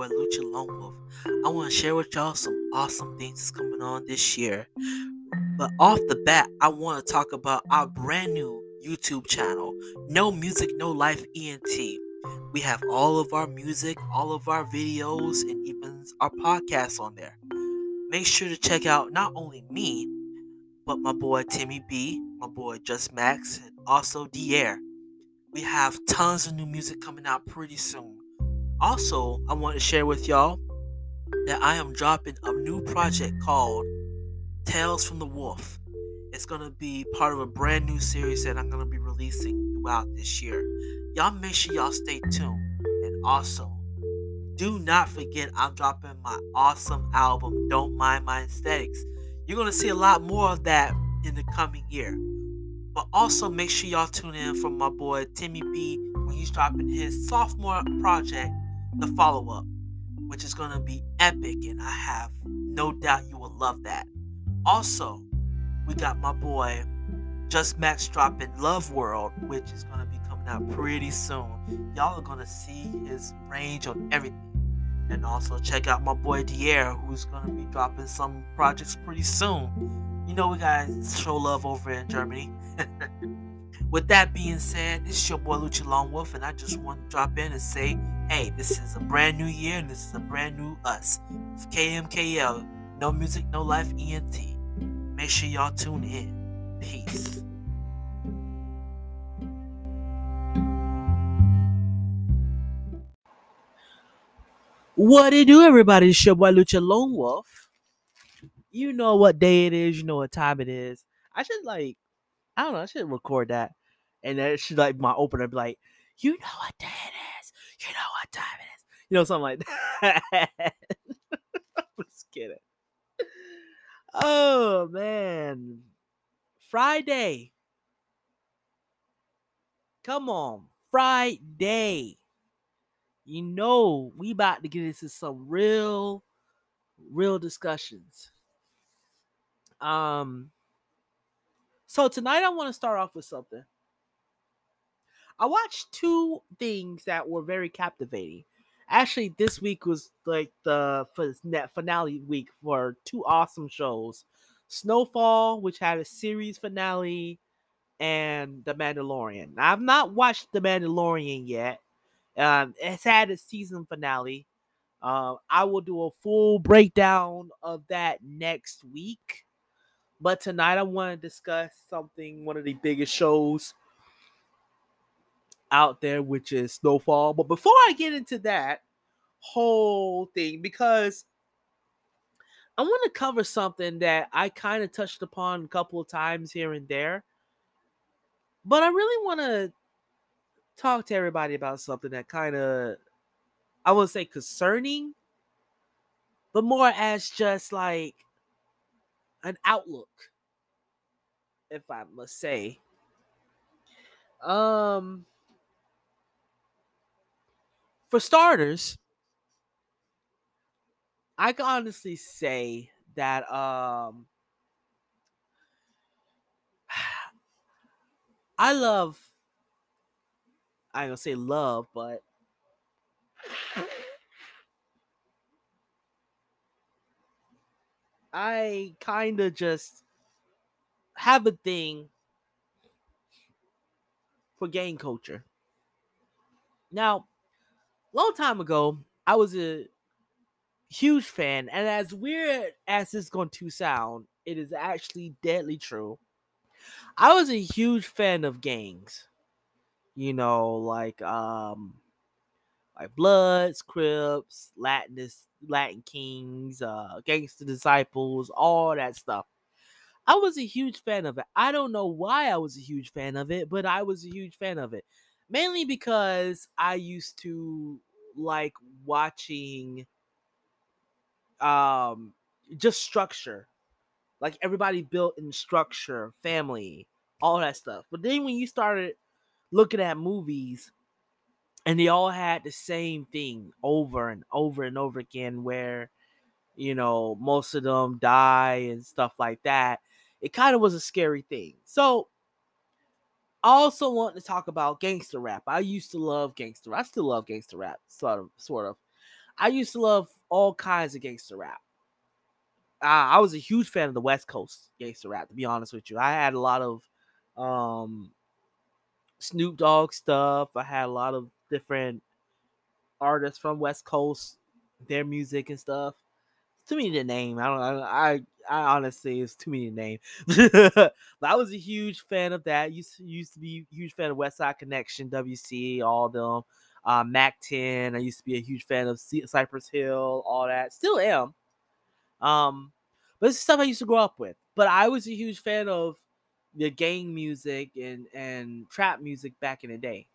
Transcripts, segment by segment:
boy Lucha Lone Wolf. I want to share with y'all some awesome things that's coming on this year. But off the bat, I want to talk about our brand new YouTube channel, No Music, No Life ENT. We have all of our music, all of our videos, and even our podcasts on there. Make sure to check out not only me, but my boy Timmy B, my boy Just Max, and also D Air. We have tons of new music coming out pretty soon. Also, I want to share with y'all that I am dropping a new project called Tales from the Wolf. It's going to be part of a brand new series that I'm going to be releasing throughout this year. Y'all make sure y'all stay tuned. And also, do not forget I'm dropping my awesome album, Don't Mind My Aesthetics. You're going to see a lot more of that in the coming year. But also make sure y'all tune in for my boy Timmy B when he's dropping his sophomore project the follow up, which is going to be epic, and I have no doubt you will love that. Also, we got my boy Just Max dropping Love World, which is going to be coming out pretty soon. Y'all are going to see his range on everything. And also check out my boy Dier, who's going to be dropping some projects pretty soon. You know, we got to show love over in Germany. With that being said, this is your boy Lucha Lone Wolf, and I just want to drop in and say, hey, this is a brand new year, and this is a brand new us. It's KMKL, no music, no life, ENT. Make sure y'all tune in. Peace. What it do, everybody? It's your boy Lucha Lone Wolf. You know what day it is. You know what time it is. I should like, I don't know. I should record that, and that should like my opener be like, you know what day it is. You know what time it is. You know something like that. I'm just kidding. Oh man, Friday. Come on, Friday. You know we about to get into some real, real discussions. Um. So tonight I want to start off with something. I watched two things that were very captivating. Actually, this week was like the finale week for two awesome shows Snowfall, which had a series finale, and The Mandalorian. I've not watched The Mandalorian yet. Um, it's had a season finale. Uh, I will do a full breakdown of that next week. But tonight I want to discuss something, one of the biggest shows out there, which is Snowfall. But before I get into that whole thing, because I want to cover something that I kind of touched upon a couple of times here and there. But I really want to talk to everybody about something that kind of, I wouldn't say concerning, but more as just like an outlook, if I must say. Um, for starters, I can honestly say that um I love I gonna say love, but I kind of just have a thing for gang culture. Now, long time ago, I was a huge fan, and as weird as it's going to sound, it is actually deadly true. I was a huge fan of gangs. You know, like um like Bloods, Crips, Latinus, Latin Kings, uh Gangster Disciples, all that stuff. I was a huge fan of it. I don't know why I was a huge fan of it, but I was a huge fan of it. Mainly because I used to like watching um just structure like everybody built in structure family all that stuff but then when you started looking at movies and they all had the same thing over and over and over again where you know most of them die and stuff like that it kind of was a scary thing so I also want to talk about gangster rap. I used to love gangster. I still love gangster rap, sort of, sort of. I used to love all kinds of gangster rap. Uh, I was a huge fan of the West Coast gangster rap. To be honest with you, I had a lot of um, Snoop Dogg stuff. I had a lot of different artists from West Coast, their music and stuff. It's too many to name. I don't. I I honestly, it's too many to name. but I was a huge fan of that. Used to, used to be huge fan of Westside Connection, WC, all them. Uh, Mack 10. I used to be a huge fan of C- Cypress Hill, all that. Still am. Um, but it's stuff I used to grow up with. But I was a huge fan of the gang music and and trap music back in the day.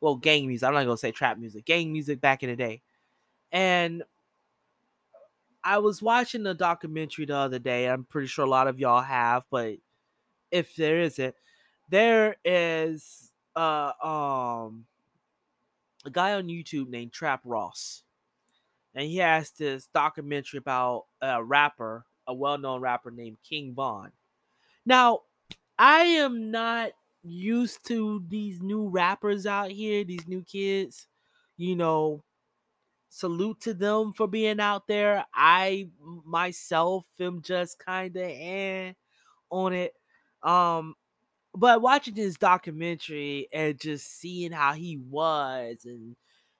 Well, gang music. I'm not gonna say trap music. Gang music back in the day. And I was watching a documentary the other day. I'm pretty sure a lot of y'all have, but if there isn't, there is uh um a guy on YouTube named Trap Ross. And he has this documentary about a rapper, a well-known rapper named King Von. Now, I am not used to these new rappers out here, these new kids. You know, salute to them for being out there. I myself am just kind of eh on it. Um, but watching this documentary and just seeing how he was and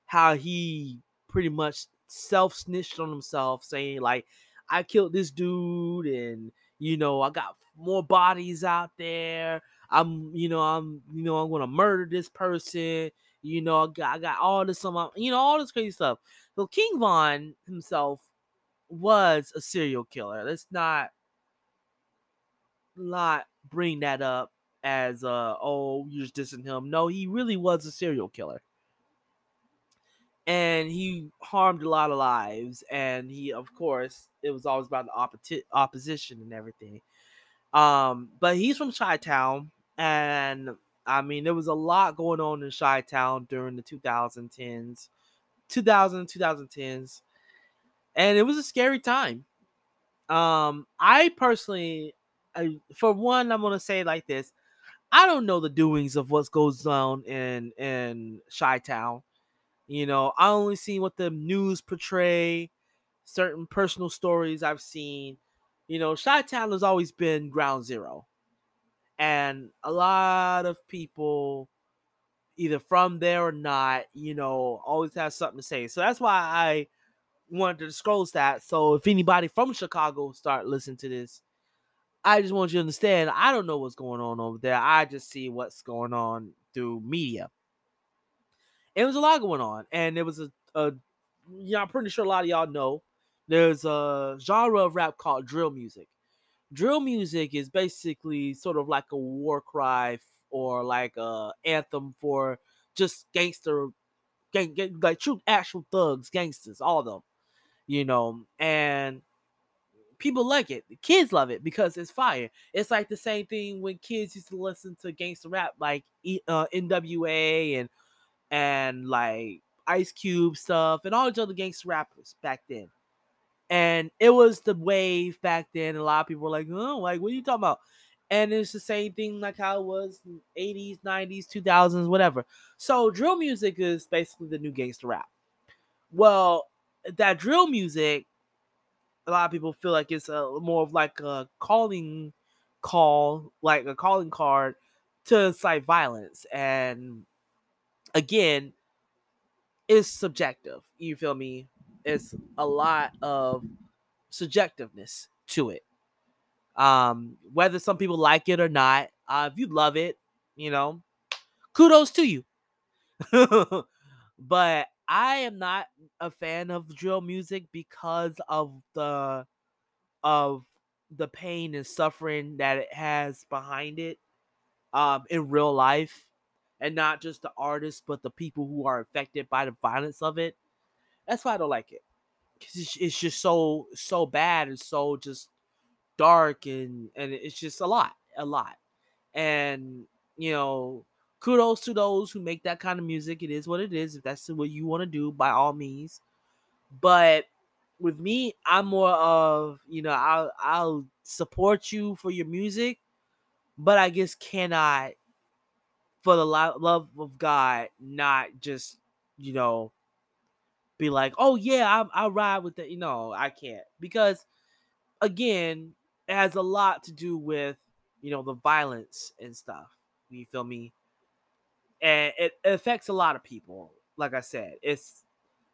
how he pretty much self snitched on himself, saying like, "I killed this dude," and you know, I got more bodies out there. I'm, you know, I'm, you know, I'm gonna murder this person. You know, I got, I got all this my, you know, all this crazy stuff. So King Von himself was a serial killer. Let's not not bring that up as uh oh you're just dissing him. No, he really was a serial killer. And he harmed a lot of lives. And he, of course, it was always about the oppo- opposition and everything. Um, but he's from Chi Town, and I mean, there was a lot going on in Chi Town during the 2010s. 2000 2010s and it was a scary time um i personally I, for one i'm gonna say like this i don't know the doings of what goes on in in chi town you know i only seen what the news portray certain personal stories i've seen you know chi town has always been ground zero and a lot of people either from there or not, you know, always has something to say. So that's why I wanted to disclose that. So if anybody from Chicago start listening to this, I just want you to understand I don't know what's going on over there. I just see what's going on through media. It was a lot going on, and there was a, a yeah, I'm pretty sure a lot of y'all know there's a genre of rap called drill music. Drill music is basically sort of like a war cry or like a anthem for just gangster, gang, gang, like true actual thugs, gangsters, all of them, you know, and people like it. Kids love it because it's fire. It's like the same thing when kids used to listen to gangster rap, like uh, NWA and and like Ice Cube stuff and all these other gangster rappers back then. And it was the wave back then. A lot of people were like, "Oh, like what are you talking about?" and it's the same thing like how it was 80s 90s 2000s whatever. So drill music is basically the new gangster rap. Well that drill music a lot of people feel like it's a more of like a calling call like a calling card to incite violence. And again it's subjective. You feel me it's a lot of subjectiveness to it. Um, whether some people like it or not, uh, if you love it, you know, kudos to you. but I am not a fan of drill music because of the of the pain and suffering that it has behind it um in real life. And not just the artists but the people who are affected by the violence of it that's why i don't like it because it's, it's just so so bad and so just dark and and it's just a lot, a lot. And you know, kudos to those who make that kind of music. It is what it is. If that's what you want to do, by all means. But with me, I'm more of you know I'll I'll support you for your music, but I just cannot for the lo- love of God, not just you know be like, oh yeah, I I ride with that. You know, I can't because again, it has a lot to do with you know the violence and stuff. You feel me? And it, it affects a lot of people. Like I said, it's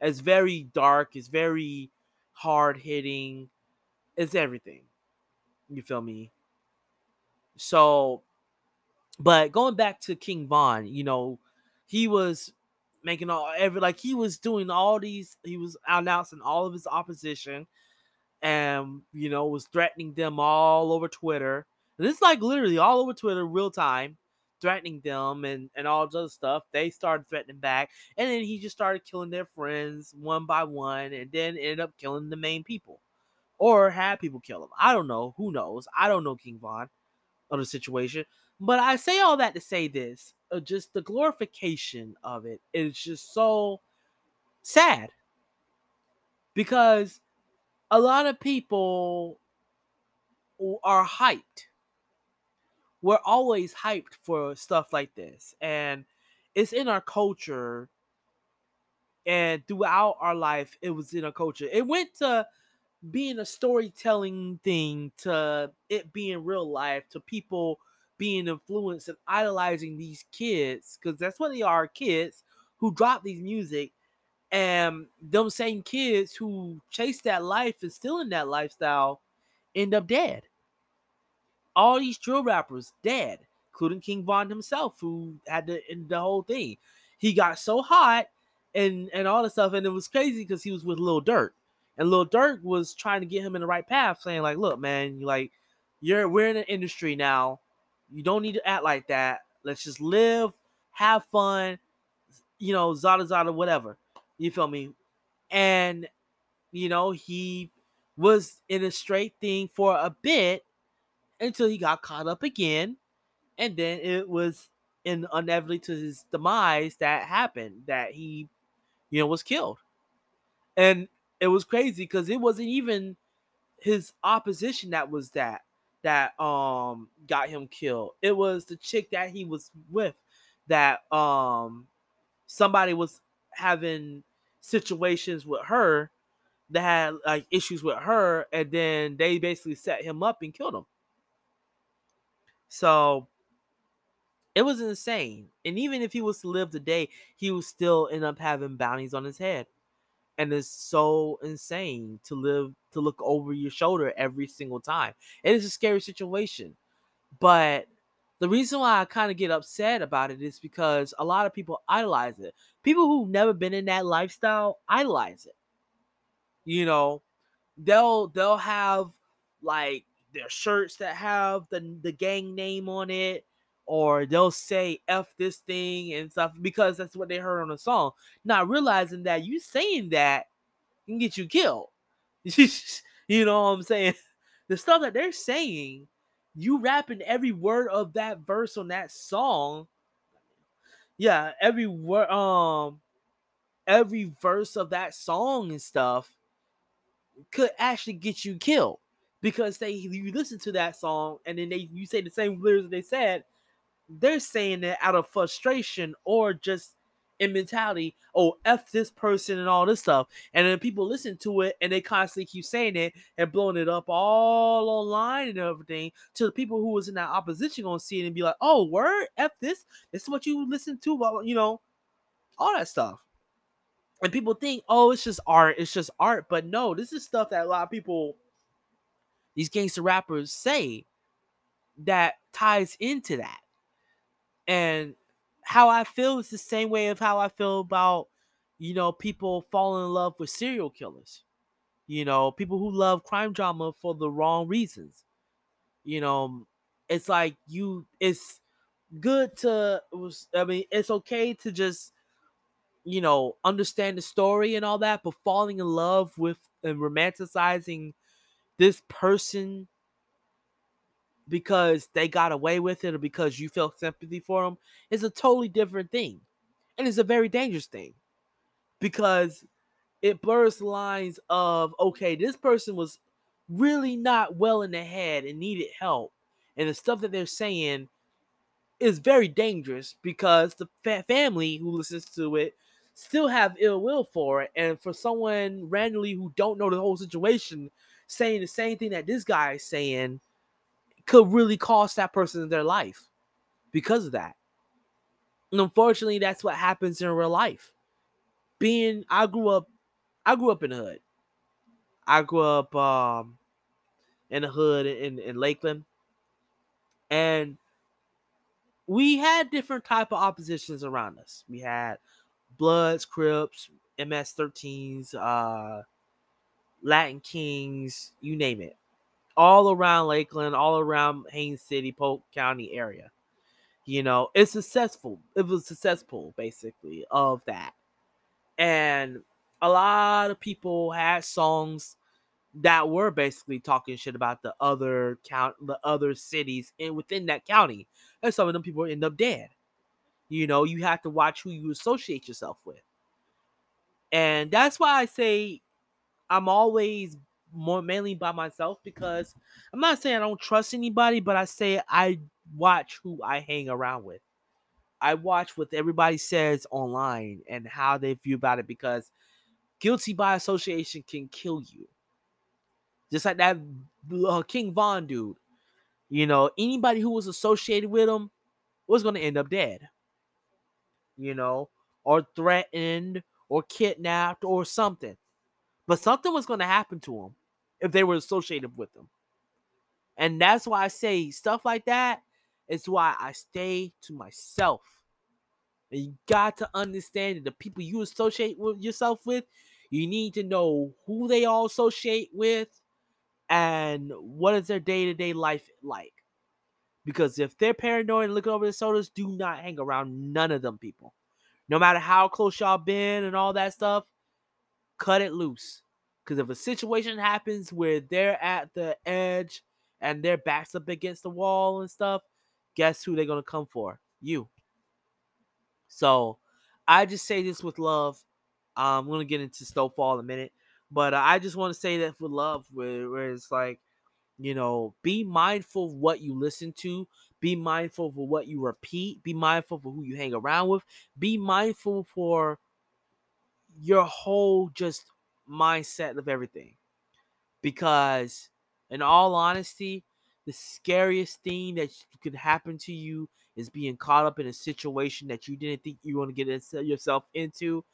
it's very dark. It's very hard hitting. It's everything. You feel me? So, but going back to King Von, you know, he was making all every like he was doing all these. He was announcing all of his opposition and you know was threatening them all over Twitter. And it's like literally all over Twitter, real time, threatening them and and all this other stuff. They started threatening back, and then he just started killing their friends one by one, and then ended up killing the main people, or had people kill him. I don't know. Who knows? I don't know King Von of the situation. But I say all that to say this: Uh, just the glorification of it is just so sad because a lot of people are hyped. We're always hyped for stuff like this. And it's in our culture. And throughout our life, it was in our culture. It went to being a storytelling thing, to it being real life, to people being influenced and idolizing these kids, because that's what they are kids who drop these music and them same kids who chase that life and still in that lifestyle end up dead. All these drill rappers dead, including King Von himself, who had to end the whole thing. He got so hot and and all this stuff, and it was crazy because he was with Lil Durk, and Lil Durk was trying to get him in the right path, saying like, "Look, man, you like, you're we're in an industry now. You don't need to act like that. Let's just live, have fun, you know, zada zada, whatever." You feel me? And you know, he was in a straight thing for a bit until he got caught up again. And then it was in inevitably to his demise that happened, that he, you know, was killed. And it was crazy because it wasn't even his opposition that was that that um got him killed. It was the chick that he was with that um somebody was having situations with her that had like issues with her, and then they basically set him up and killed him. So it was insane. And even if he was to live today, he would still end up having bounties on his head. And it's so insane to live to look over your shoulder every single time. It is a scary situation. But the reason why I kind of get upset about it is because a lot of people idolize it. People who've never been in that lifestyle idolize it. You know, they'll they'll have like their shirts that have the the gang name on it or they'll say f this thing and stuff because that's what they heard on the song not realizing that you saying that can get you killed you know what i'm saying the stuff that they're saying you rapping every word of that verse on that song. Yeah, every word um every verse of that song and stuff could actually get you killed because they you listen to that song and then they you say the same lyrics they said they're saying it out of frustration or just in mentality, oh, F this person and all this stuff. And then people listen to it and they constantly keep saying it and blowing it up all online and everything to the people who was in that opposition gonna see it and be like, oh, word, F this. This is what you listen to you know, all that stuff. And people think, oh, it's just art, it's just art. But no, this is stuff that a lot of people, these gangster rappers say that ties into that. And how I feel is the same way of how I feel about, you know, people falling in love with serial killers. You know, people who love crime drama for the wrong reasons. You know, it's like you it's good to I mean, it's okay to just you know, understand the story and all that, but falling in love with and romanticizing this person because they got away with it or because you felt sympathy for them is a totally different thing. And it's a very dangerous thing because it blurs lines of okay, this person was really not well in the head and needed help. And the stuff that they're saying is very dangerous because the fa- family who listens to it still have ill will for it and for someone randomly who don't know the whole situation saying the same thing that this guy is saying could really cost that person their life because of that. And unfortunately that's what happens in real life. Being i grew up i grew up in the hood. I grew up um in the hood in, in lakeland. And we had different type of oppositions around us. We had Bloods, Crips, MS-13s, uh, Latin Kings, you name it, all around Lakeland, all around Haines City, Polk County area. You know, it's successful. It was successful, basically, of that, and a lot of people had songs that were basically talking shit about the other count the other cities and within that county and some of them people end up dead you know you have to watch who you associate yourself with and that's why i say i'm always more mainly by myself because i'm not saying i don't trust anybody but i say i watch who i hang around with i watch what everybody says online and how they view about it because guilty by association can kill you just like that uh, King Von dude. You know, anybody who was associated with him was going to end up dead. You know, or threatened or kidnapped or something. But something was going to happen to him if they were associated with them. And that's why I say stuff like that is why I stay to myself. And you got to understand that the people you associate with yourself with, you need to know who they all associate with and what is their day to day life like? Because if they're paranoid and looking over their shoulders, do not hang around none of them people. No matter how close y'all been and all that stuff, cut it loose. Because if a situation happens where they're at the edge and their backs up against the wall and stuff, guess who they're gonna come for? You. So I just say this with love. I'm gonna get into Snowfall in a minute. But I just want to say that for love, where, where it's like, you know, be mindful of what you listen to, be mindful of what you repeat, be mindful of who you hang around with, be mindful for your whole just mindset of everything. Because, in all honesty, the scariest thing that could happen to you is being caught up in a situation that you didn't think you want to get yourself into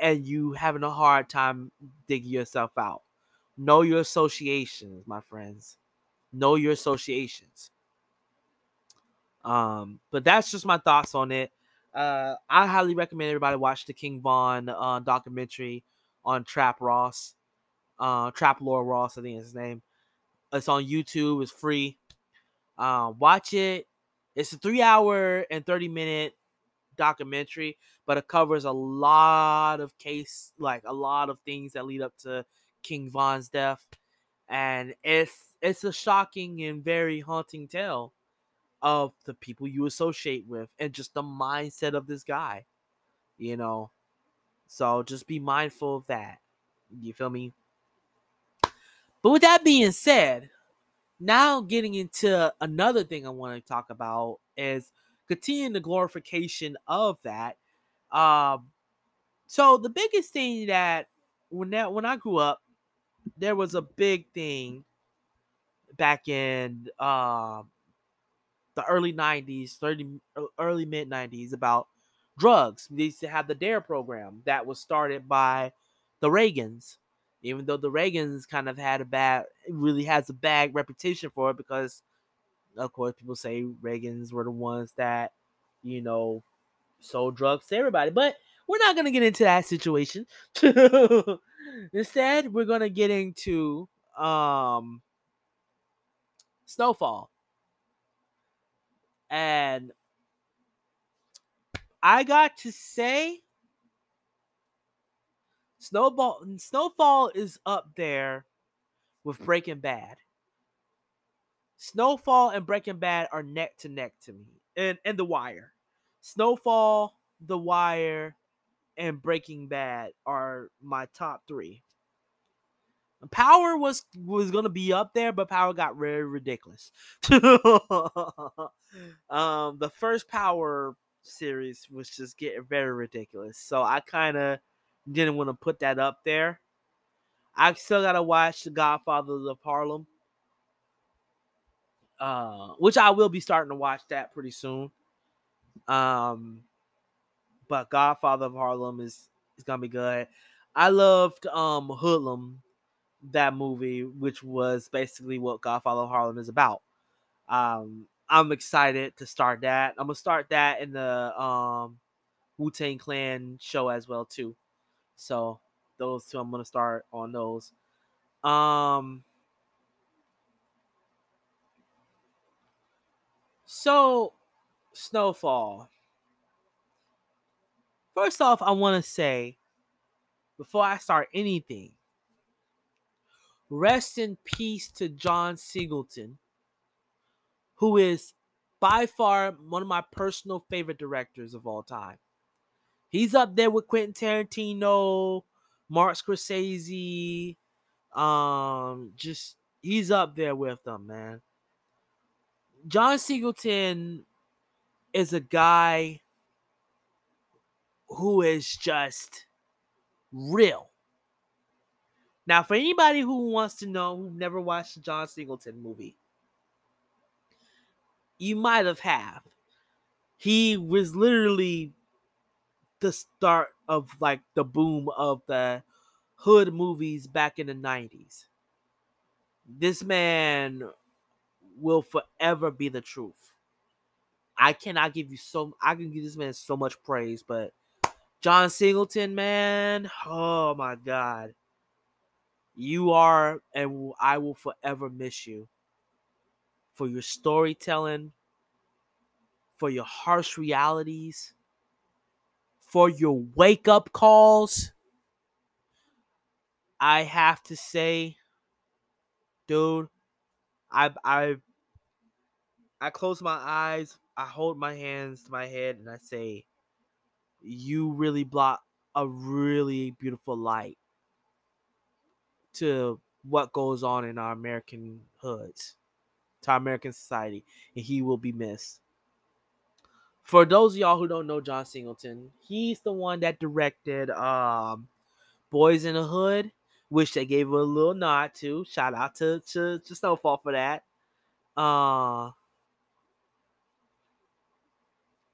and you having a hard time digging yourself out. Know your associations, my friends. Know your associations. Um, but that's just my thoughts on it. Uh, I highly recommend everybody watch the King Von uh, documentary on Trap Ross, uh, Trap Lore Ross, I think is his name. It's on YouTube. It's free. Uh, watch it. It's a three hour and thirty minute documentary, but it covers a lot of case, like a lot of things that lead up to King Von's death, and it's it's a shocking and very haunting tale of the people you associate with and just the mindset of this guy, you know. So just be mindful of that. You feel me? But with that being said, now getting into another thing I want to talk about is continuing the glorification of that. Um, so the biggest thing that when that when I grew up, there was a big thing back in uh, the early 90s, 30 early mid 90s about drugs. They used to have the DARE program that was started by the Reagans. Even though the Reagans kind of had a bad, really has a bad reputation for it because of course, people say Reagans were the ones that, you know, sold drugs to everybody. But we're not going to get into that situation. Instead, we're going to get into um, Snowfall. And I got to say, Snowball, Snowfall is up there with Breaking Bad. Snowfall and Breaking Bad are neck to neck to me, and and The Wire. Snowfall, The Wire, and Breaking Bad are my top three. Power was was gonna be up there, but Power got very ridiculous. um, the first Power series was just getting very ridiculous, so I kind of didn't want to put that up there. I still gotta watch The Godfathers of Harlem, uh, which I will be starting to watch that pretty soon. Um, but Godfather of Harlem is is gonna be good. I loved um Hoodlum, that movie, which was basically what Godfather of Harlem is about. Um, I'm excited to start that. I'm gonna start that in the um Wu Tang Clan show as well too. So those two, I'm gonna start on those. Um. So, Snowfall. First off, I want to say, before I start anything, rest in peace to John Singleton, who is by far one of my personal favorite directors of all time. He's up there with Quentin Tarantino, Mark Scorsese. Um, just he's up there with them, man. John Singleton is a guy who is just real. Now, for anybody who wants to know who never watched a John Singleton movie, you might have have. He was literally the start of like the boom of the hood movies back in the 90s. This man will forever be the truth. I cannot give you so I can give this man so much praise, but John Singleton, man, oh my god. You are and I will forever miss you for your storytelling, for your harsh realities, for your wake up calls. I have to say, dude, I I I close my eyes, I hold my hands to my head, and I say, you really brought a really beautiful light to what goes on in our American hoods, to American society, and he will be missed. For those of y'all who don't know John Singleton, he's the one that directed um, Boys in the Hood, which they gave a little nod to. Shout out to to, to Snowfall for that. Uh,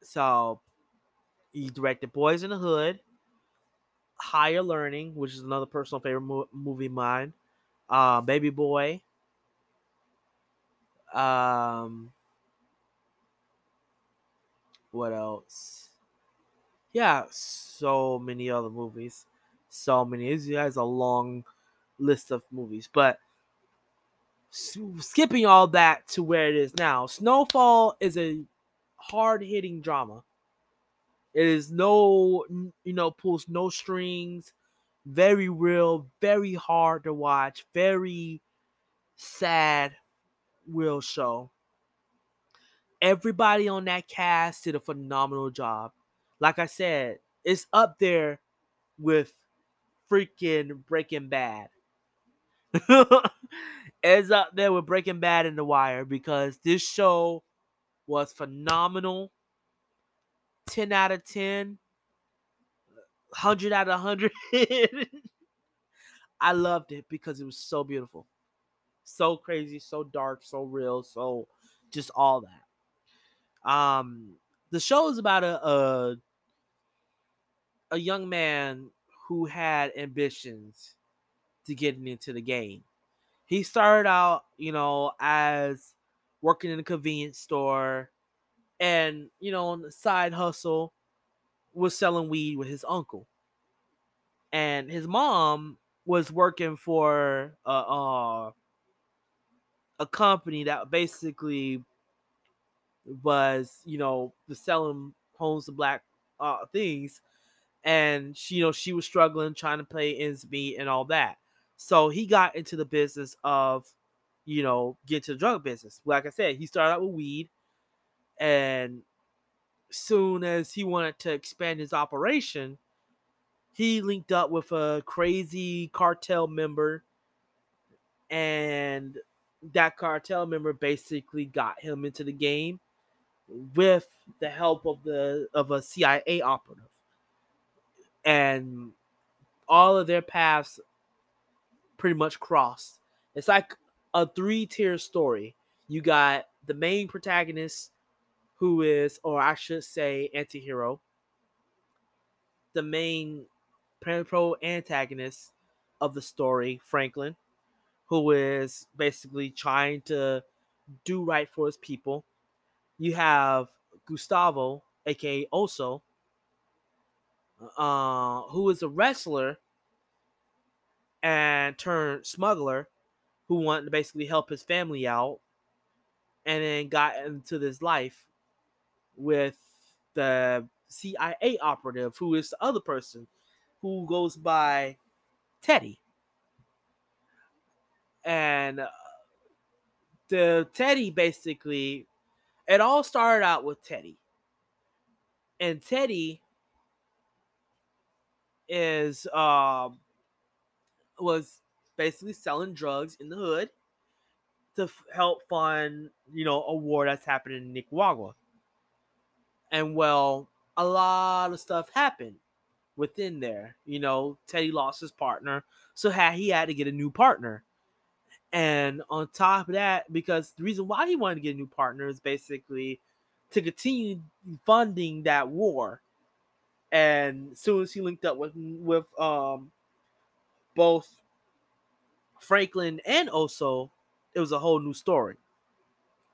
so he directed Boys in the Hood, Higher Learning, which is another personal favorite mo- movie of mine. Uh, Baby Boy. Um, what else? Yeah, so many other movies. So many. This has a long list of movies, but skipping all that to where it is now. Snowfall is a hard hitting drama. It is no, you know, pulls no strings, very real, very hard to watch, very sad, real show. Everybody on that cast did a phenomenal job. Like I said, it's up there with freaking Breaking Bad. it's up there with Breaking Bad and The Wire because this show was phenomenal. 10 out of 10, 100 out of 100. I loved it because it was so beautiful. So crazy, so dark, so real, so just all that. Um the show is about a a, a young man who had ambitions to getting into the game. He started out, you know, as working in a convenience store and, you know, on the side hustle was selling weed with his uncle. And his mom was working for a, uh, a company that basically was, you know, the selling homes to black uh, things. And she, you know she was struggling trying to pay ends meet and all that. So he got into the business of you know get to the drug business. Like i said he started out with weed. And soon as he wanted to expand his operation he linked up with a crazy cartel member. And that cartel member basically got him into the game with the help of the of a CIA operative. And all of their paths pretty much crossed. It's like a three-tier story. You got the main protagonist who is or I should say anti-hero. The main pro antagonist of the story, Franklin, who is basically trying to do right for his people you have Gustavo, aka Oso, uh, who is a wrestler and turned smuggler who wanted to basically help his family out and then got into this life with the CIA operative who is the other person who goes by Teddy. And uh, the Teddy basically it all started out with Teddy. And Teddy is um was basically selling drugs in the hood to f- help fund, you know, a war that's happening in Nicaragua. And well, a lot of stuff happened within there. You know, Teddy lost his partner, so he had to get a new partner. And on top of that, because the reason why he wanted to get a new partner is basically to continue funding that war. And soon as he linked up with with um both Franklin and Oso it was a whole new story.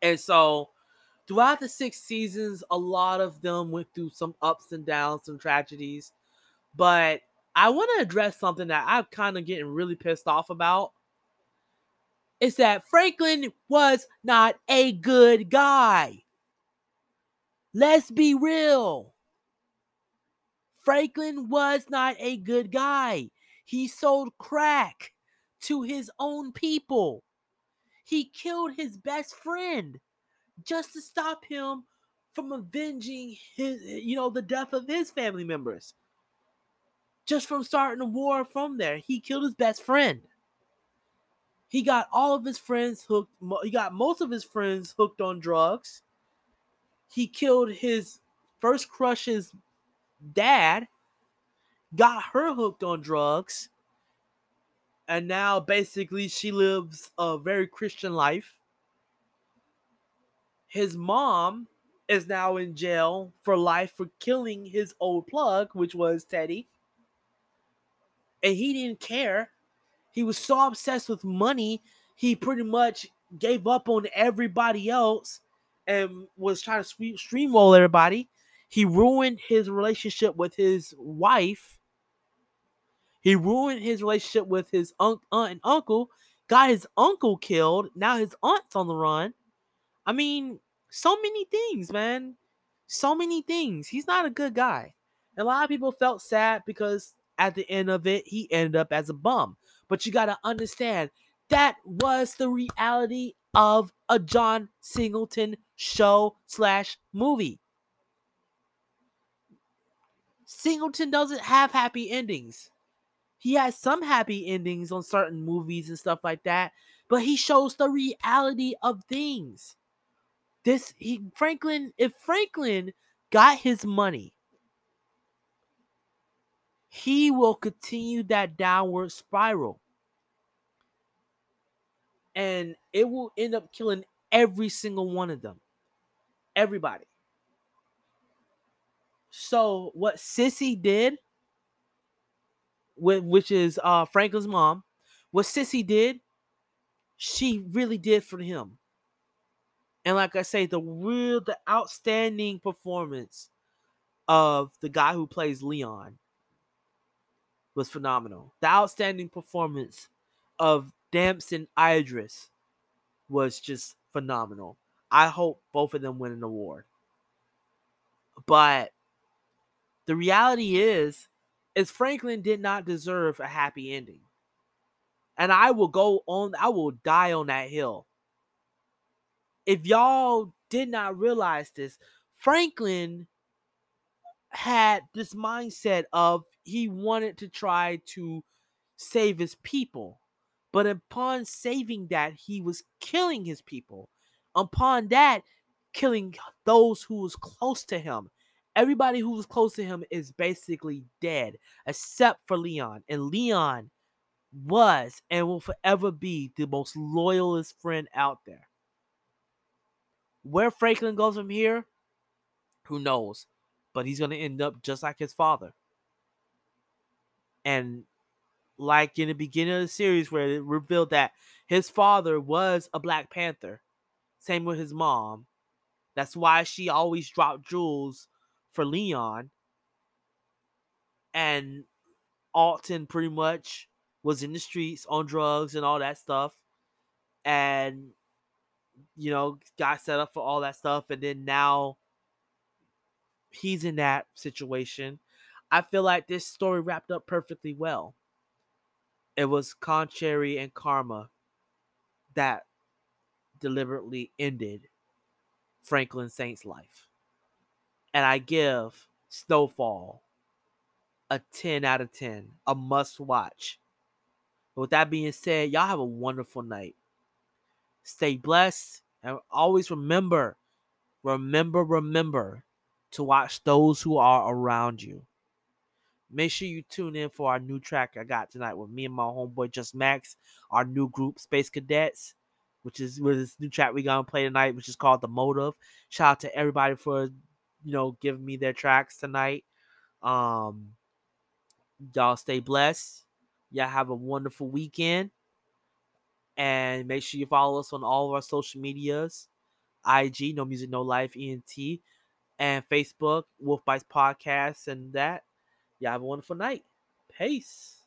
And so throughout the six seasons, a lot of them went through some ups and downs, some tragedies. But I want to address something that I'm kind of getting really pissed off about is that Franklin was not a good guy. Let's be real. Franklin was not a good guy. He sold crack to his own people. He killed his best friend just to stop him from avenging his you know the death of his family members. Just from starting a war from there, he killed his best friend. He got all of his friends hooked. He got most of his friends hooked on drugs. He killed his first crush's dad, got her hooked on drugs, and now basically she lives a very Christian life. His mom is now in jail for life for killing his old plug, which was Teddy. And he didn't care he was so obsessed with money, he pretty much gave up on everybody else and was trying to streamroll everybody. He ruined his relationship with his wife. He ruined his relationship with his aunt, aunt and uncle. Got his uncle killed. Now his aunt's on the run. I mean, so many things, man. So many things. He's not a good guy. And a lot of people felt sad because at the end of it, he ended up as a bum. But you got to understand that was the reality of a John Singleton show slash movie. Singleton doesn't have happy endings. He has some happy endings on certain movies and stuff like that, but he shows the reality of things. This he Franklin, if Franklin got his money, he will continue that downward spiral. And it will end up killing every single one of them. Everybody. So what Cissy did, which is uh Franklin's mom, what Cissy did, she really did for him. And like I say, the real, the outstanding performance of the guy who plays Leon was phenomenal. The outstanding performance of Damson Idris was just phenomenal. I hope both of them win an award. But the reality is, is Franklin did not deserve a happy ending. And I will go on, I will die on that hill. If y'all did not realize this, Franklin had this mindset of he wanted to try to save his people. But upon saving that, he was killing his people. Upon that, killing those who was close to him. Everybody who was close to him is basically dead, except for Leon. And Leon was and will forever be the most loyalist friend out there. Where Franklin goes from here, who knows? But he's going to end up just like his father. And like in the beginning of the series, where it revealed that his father was a Black Panther, same with his mom. That's why she always dropped jewels for Leon. And Alton pretty much was in the streets on drugs and all that stuff. And, you know, got set up for all that stuff. And then now he's in that situation. I feel like this story wrapped up perfectly well. It was Contrary and Karma that deliberately ended Franklin Saint's life. And I give Snowfall a 10 out of 10, a must watch. With that being said, y'all have a wonderful night. Stay blessed and always remember, remember, remember to watch those who are around you. Make sure you tune in for our new track I got tonight with me and my homeboy Just Max, our new group Space Cadets, which is with this new track we gonna play tonight, which is called The Motive. Shout out to everybody for you know giving me their tracks tonight. Um y'all stay blessed. Y'all have a wonderful weekend. And make sure you follow us on all of our social medias. IG, No Music, No Life, ENT, and Facebook, Wolf Bites Podcast, and that. Y'all have a wonderful night. Peace.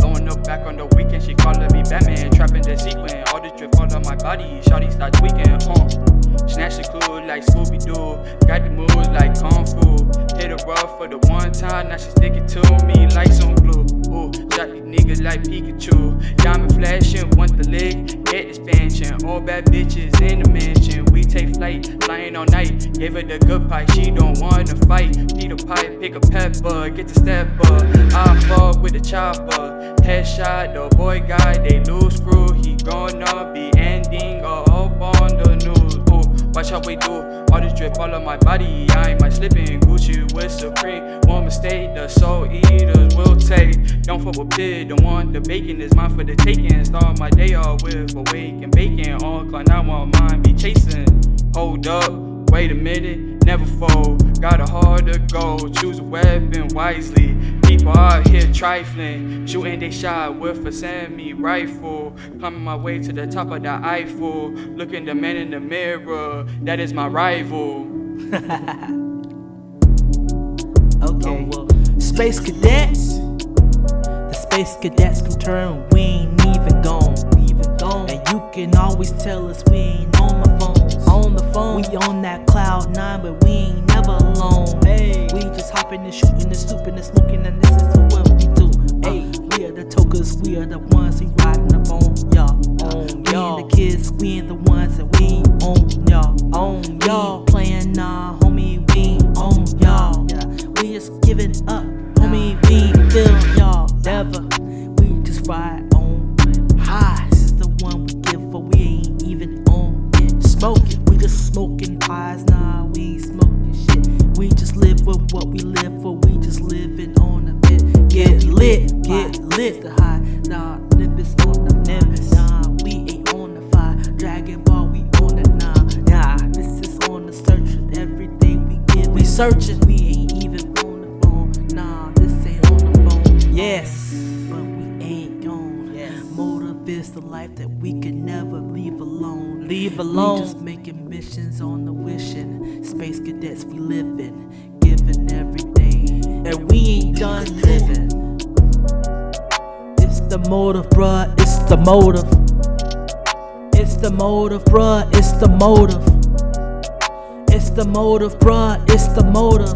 Going up back on the weekend, she calling me Batman, trapping the. Drip all on my body, shawty start tweaking. Uh. Snatch the clue like Scooby Doo, got the moves like Kung Fu. Hit her rough for the one time, now she sticking to me like some glue. Ooh, shot these niggas like Pikachu. Diamond flashing, want the lick, get expansion. All bad bitches in the mansion. We take flight, flying all night. Gave her the good pipe, she don't wanna fight. Peter pipe, pick a pepper, get the stepper. I fuck with the chopper. Headshot, the boy guy, they lose screw. He gonna be ending up on the news. Ooh, watch how we do. All this drip all on my body. I ain't my slipping Gucci with Supreme. One mistake, the soul eaters will take. Don't fuck with pig, the one, the bacon is mine for the taking. Start my day off with awake and bacon. On clock, now want mine be chasing. Hold up, wait a minute, never fold. Got a hard to go, choose a weapon wisely. People out here trifling, shooting they shot with a semi rifle. Climbing my way to the top of the Eiffel, looking the man in the mirror, that is my rival. Okay. Oh, space cadets. The space cadets can turn. We ain't even gone. Even gone. And you can always tell us we ain't on phone. On the phone. We on that cloud nine, but we ain't never alone. Hey. We just hopping and shooting and stooping and smoking, and this is what we do. Hey. We are the tokers. We are the ones who riding up on y'all. On we y'all. the kids. We ain't the ones that we on y'all. On y'all. Playing nah, homie. We on y'all. We just giving up, homie. We ain't motive. It's the motive, bruh. It's the motive. It's the motive, bruh. It's the motive.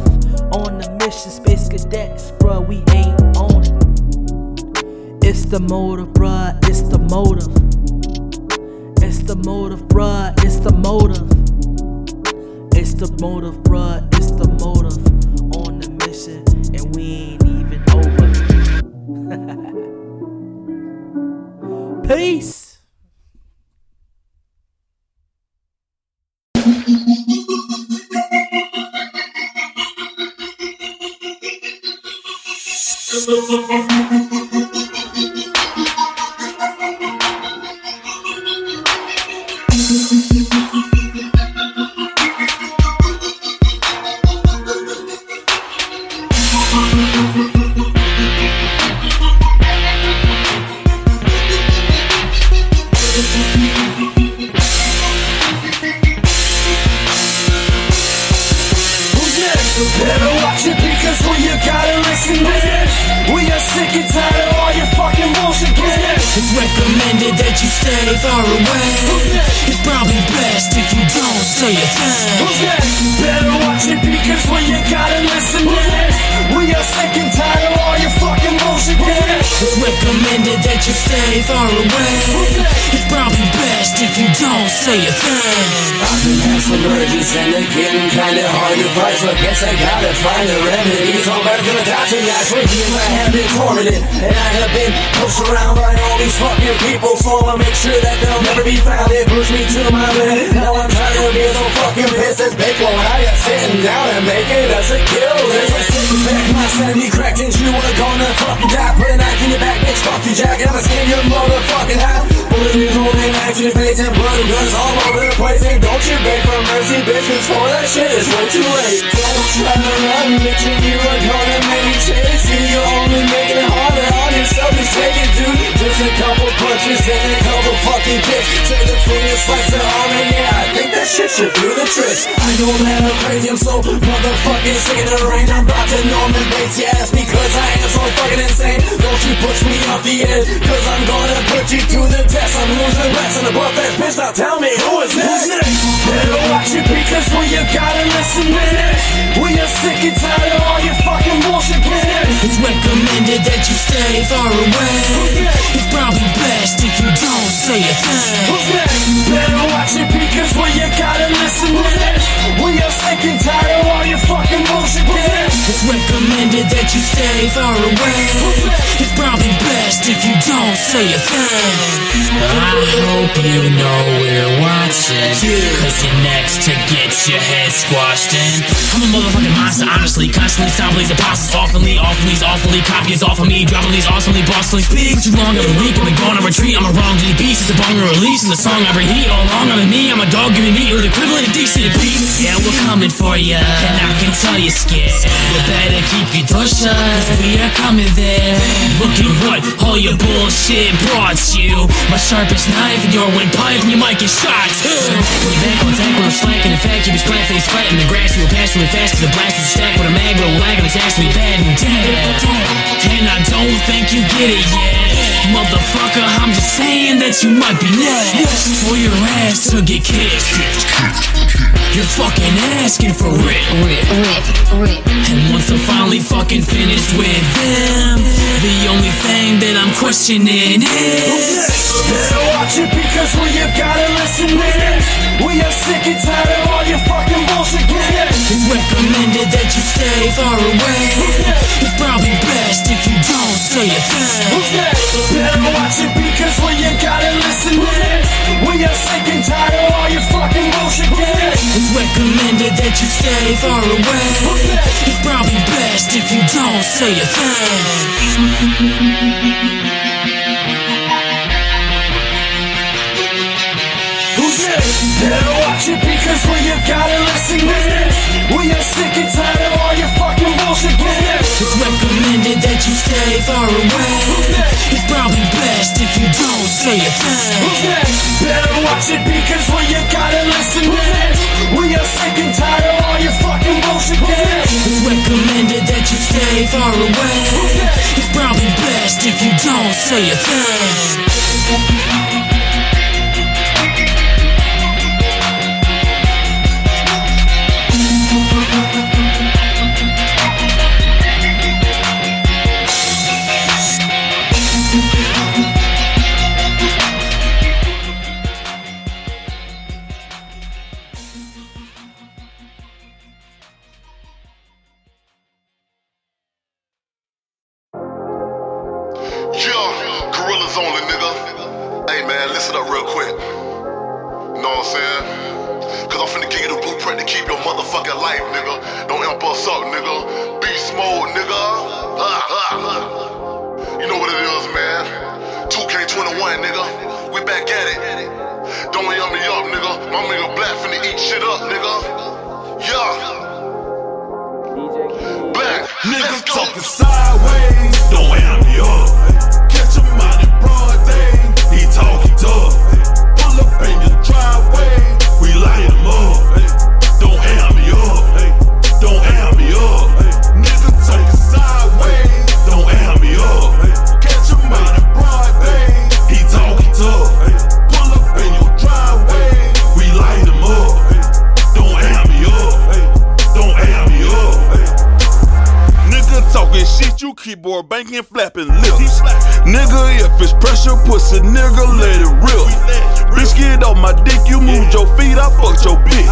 On the mission, space cadets, bruh. We ain't on it. It's the motive, bruh. It's the motive. It's the motive, bruh. It's the motive. It's the motive, bruh. Peace. Who's that you stay far away. It's probably best if you don't say a thing. I've been had some urges and they're getting kinda hard to fight So I guess I gotta find a remedy So I'm gonna die tonight For years I have been tormented. And I have been pushed around by all these fucking people So I'ma make sure that they'll never be found. They push me to my limit. Now I'm tired of being so fucking pissed It's big while I am sitting down and making us a kill. As I sit back, my sanity cracked And you are gonna fucking die. Put a knife in your back, bitch, fuck you, Jack I'ma skin your motherfucking hat Bullet is axe in face And blood guns all over the place. And don't you beg for mercy, bitch Cause for that shit it's way too late. Don't try to run, bitch And you are gonna make me chase you. You're only making it harder on yourself. Just take it, dude. Just a couple punches and a couple fucking kicks. Take the finger, slice the arm And yeah, I think that shit should do the trick. I know that I'm crazy, I'm so motherfucking sick in the rain I'm about to Norman Bates. Your ass Because I am so fucking insane. Don't you push me off the edge Cause I'm gonna put you to the test I'm losing on the butt fast bitch Now tell me who is next? Better watch it because we you gotta listen to this We are sick and tired of all your fucking bullshit business It's recommended that you stay far away. It's probably best if you don't say a thing. Who's next? Better watch it because we you gotta listen to this We are sick and tired of all your fucking bullshit business It's recommended that you stay far away. It's probably best if you don't say a thing. I hope you know we're watching. Cause you're next to get your head squashed in. I'm a motherfucking monster, honestly. Constantly stop these apostles. Awfully, awfully, awfully. Copies off of me. Dropping these awesomely, bossily. Speak too long, been weak. I've been gone on retreat. I'm a wrong to beast. It's a bong release. And the song I reheat all along. I'm me. I'm a dog giving meat. You're the equivalent of decent beats. Yeah, we're coming for ya. And I can tell you're scared. You better keep your door shut. Cause we are coming there. Look at what all your bullshit brought you. My sharpest knife and your windpipe, and you might get shot you back on attack when I'm slacking, in fact, you be splat face flat in the grass. You will pass really fast, cause the blast will stack with a mag, will lag, and it's actually bad and dead. And I don't think you get it yet. Motherfucker, I'm just saying that you might be next for your ass to get kicked. You're fucking asking for it. And once I'm finally fucking finished with them, the only thing that I'm questioning is. Better watch it because we you gotta listen to this We are sick and tired of all your fucking bullshit It's recommended that you stay far away. It's probably best if you don't say a thing. Better watch it because we you gotta listen to this We are sick and tired of all your fucking bullshit It's recommended that you stay far away. It's probably best if you don't say a thing. Who's next? Better watch it because we you gotta listen this We are sick and tired of all your fucking It's recommended that you stay far away. It's probably best if you don't say a thing. Better watch it because we you gotta listen to this We are sick and tired of all your fucking bullshit It's recommended that you stay far away. It's probably best if you don't say a thing. Flapping lips. Nigga, if it's pressure, pussy, nigga, let it rip. Bitch, get off my dick, you moved your feet, I fucked your bitch.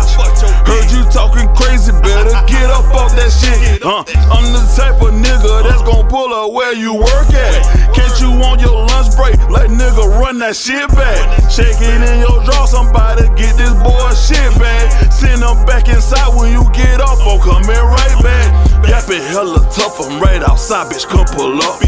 Heard you talking crazy, better get up off that shit. Huh? I'm the type of nigga that's gon' pull up where you work at. Catch you on your lunch break, like nigga, run that shit back. Shake it in your draw, somebody get this boy shit back. Send him back inside when you get off, I'm coming right back. Yapping hella tough, I'm right outside, bitch, come pull up.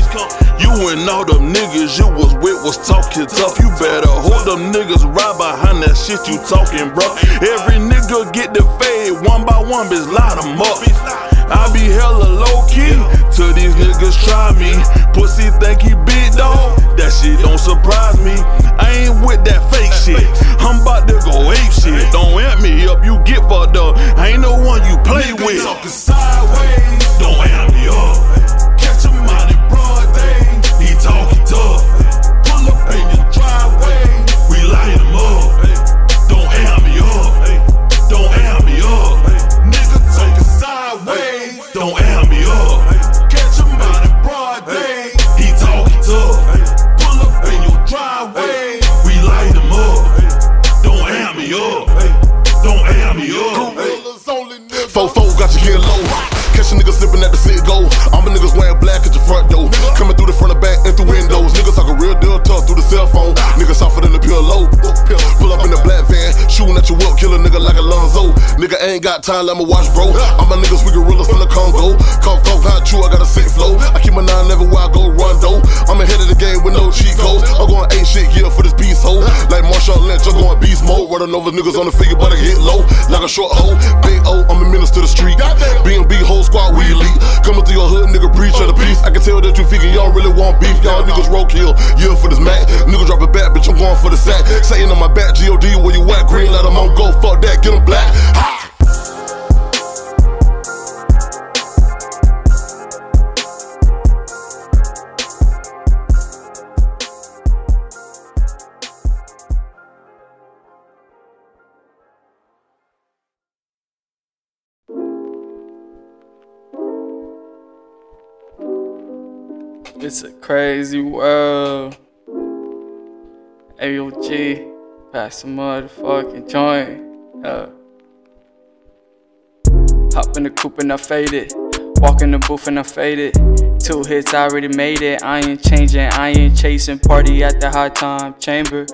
You and all them niggas you was with was talking tough. You better hold them niggas right behind that shit you talking, bro. Every nigga get the fade one by one, bitch, light them up. I be hella low key till these niggas try me. Pussy think he big dog, that shit don't surprise me. I ain't with that fake shit. I'm about to go ape shit. Don't amp me up, you get fucked up. I ain't no one you play with. Talking sideways, don't amp me Catch a nigga slipping at the sit go. I'm a niggas wearing black at your front door. Coming through the front and back Niggas talking real deal tough through the cell phone. Niggas softer than the pure low. Pull up in the black van, shooting at your whip, kill a nigga like Alonzo. Nigga ain't got time, let me watch, bro. All my niggas, we gorillas from the Congo. Cough, cough, how true, I got a sick flow. I keep my nine everywhere I go, though. I'm ahead of the game with no cheat codes. I'm going eight shit, yeah, for this beast hole. Like Marshawn Lynch, I'm going beast mode. Running over niggas on the figure, but I hit low. Like a short hoe. Big O, I'm a menace to the street. B&B whole squad, we elite. Coming through your hood, nigga, preach of the peace. I can tell that you figure y'all really want beef. Y'all niggas roll kill. Yeah, for this Mac. Nigga drop it back, bitch, I'm going for the sack. Saying on my back, G.O.D. where you at? Green light, I'm on go. Fuck that, get get 'em black. Ha! It's a crazy world. AOG, pass some motherfucking joint. Uh. Hop in the coupe and I faded. Walk in the booth and I faded. Two hits, I already made it. I ain't changing, I ain't chasing. Party at the high time chamber.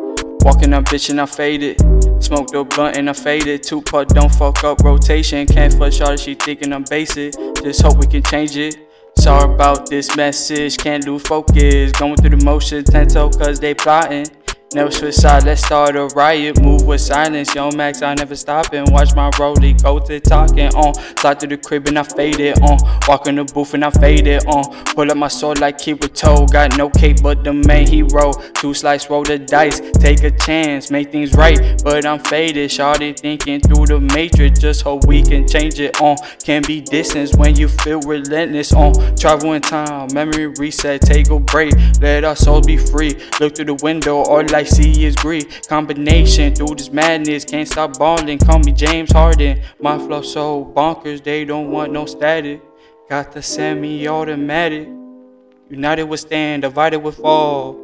Walking up, bitch, and I faded. Smoke the blunt and I faded. Two putt, don't fuck up rotation. Can't fuck shorty, she thinking I'm basic. Just hope we can change it. Sorry about this message, can't lose focus. Going through the motions, ten toe, cause they plotting. Never switch side, let's start a riot. Move with silence, young Max, I never stopping. Watch my rollie go to talking on. Slide through the crib and I fade it on. Walk in the booth and I fade it on. Pull up my sword like Kirito. Got no cape but the main hero. Two slice, roll the dice. Take a chance, make things right. But I'm faded, shawty thinking through the matrix. Just hope we can change it on. Can be distance when you feel relentless on. Travel in time, memory reset, take a break. Let our souls be free. Look through the window, all I see is greed. Combination through this madness, can't stop balling. Call me James Harden. My flow so bonkers, they don't want no static. Got the semi-automatic. United we stand, divided we fall.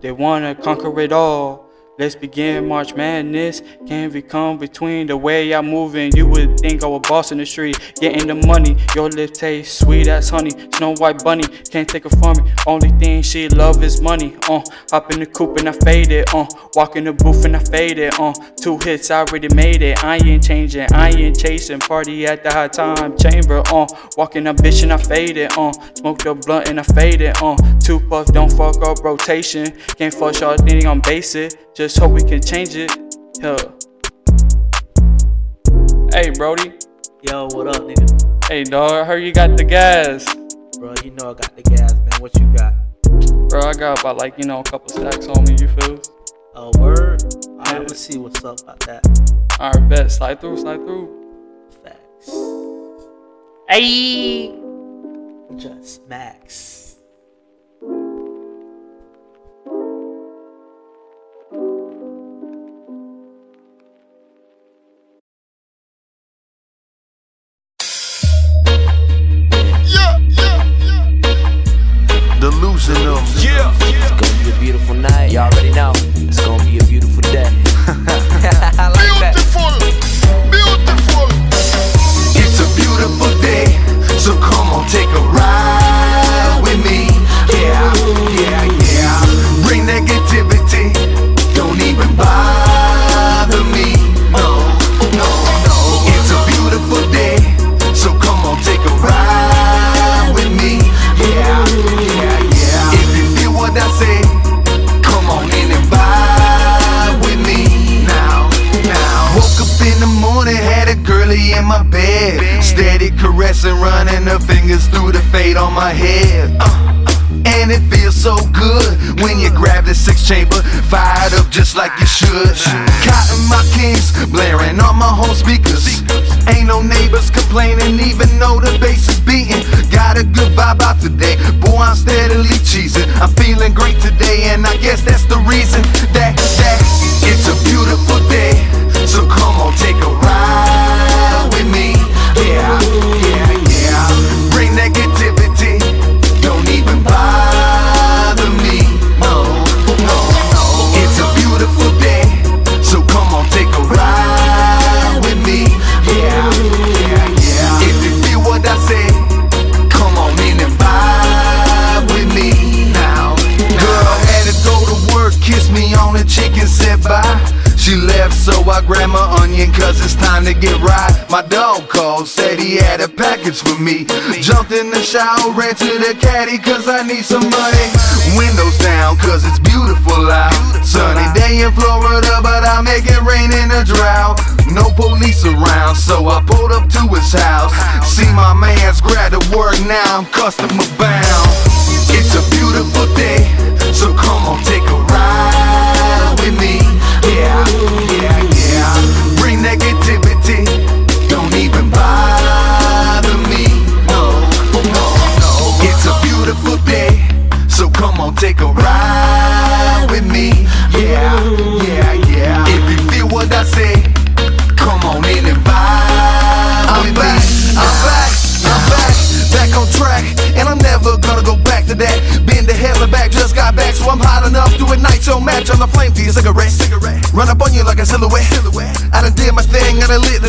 They wanna conquer it all. Let's begin March Madness. Can't be come between the way I'm moving. You would think I was bossing the street, getting the money. Your lips taste sweet as honey. Snow White Bunny can't take it from me. Only thing she love is money. Uh, hop in the coupe and I fade it. Uh, walk in the booth and I fade it. Uh, two hits I already made it. I ain't changing, I ain't chasing. Party at the high time chamber. Uh, walking a bitch and I fade it. Uh, smoke the blunt and I fade it. Uh, two puffs don't fuck up rotation. Can't fuck y'all thinking I'm basic. Just hope we can change it. Hey, Brody. Yo, what up, nigga? Hey, dog. I heard you got the gas. Bro, you know I got the gas, man. What you got? Bro, I got about like, you know, a couple stacks on me, you feel? A uh, word? Alright, yeah. gonna see what's up about that. Alright, bet. Slide through, slide through. Facts. Hey! Just max. now I'm customer bound.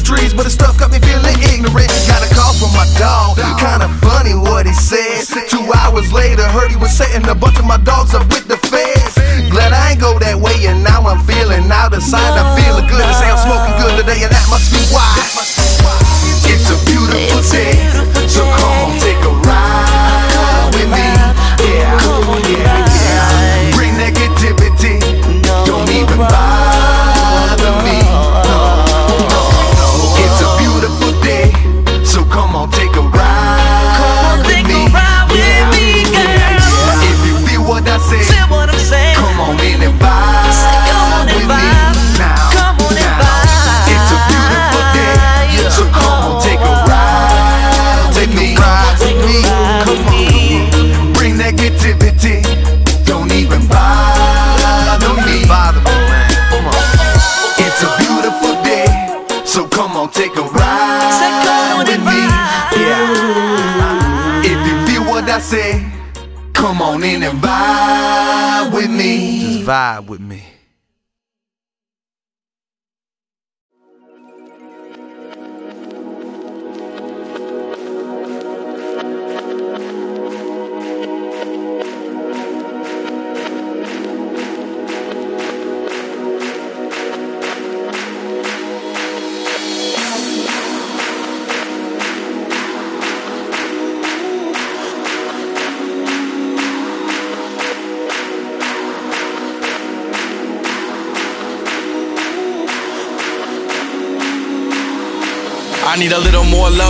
streets, but the stuff got me feeling ignorant. Got a call from my dog, kinda funny what he said. Two hours later, heard he was setting a bunch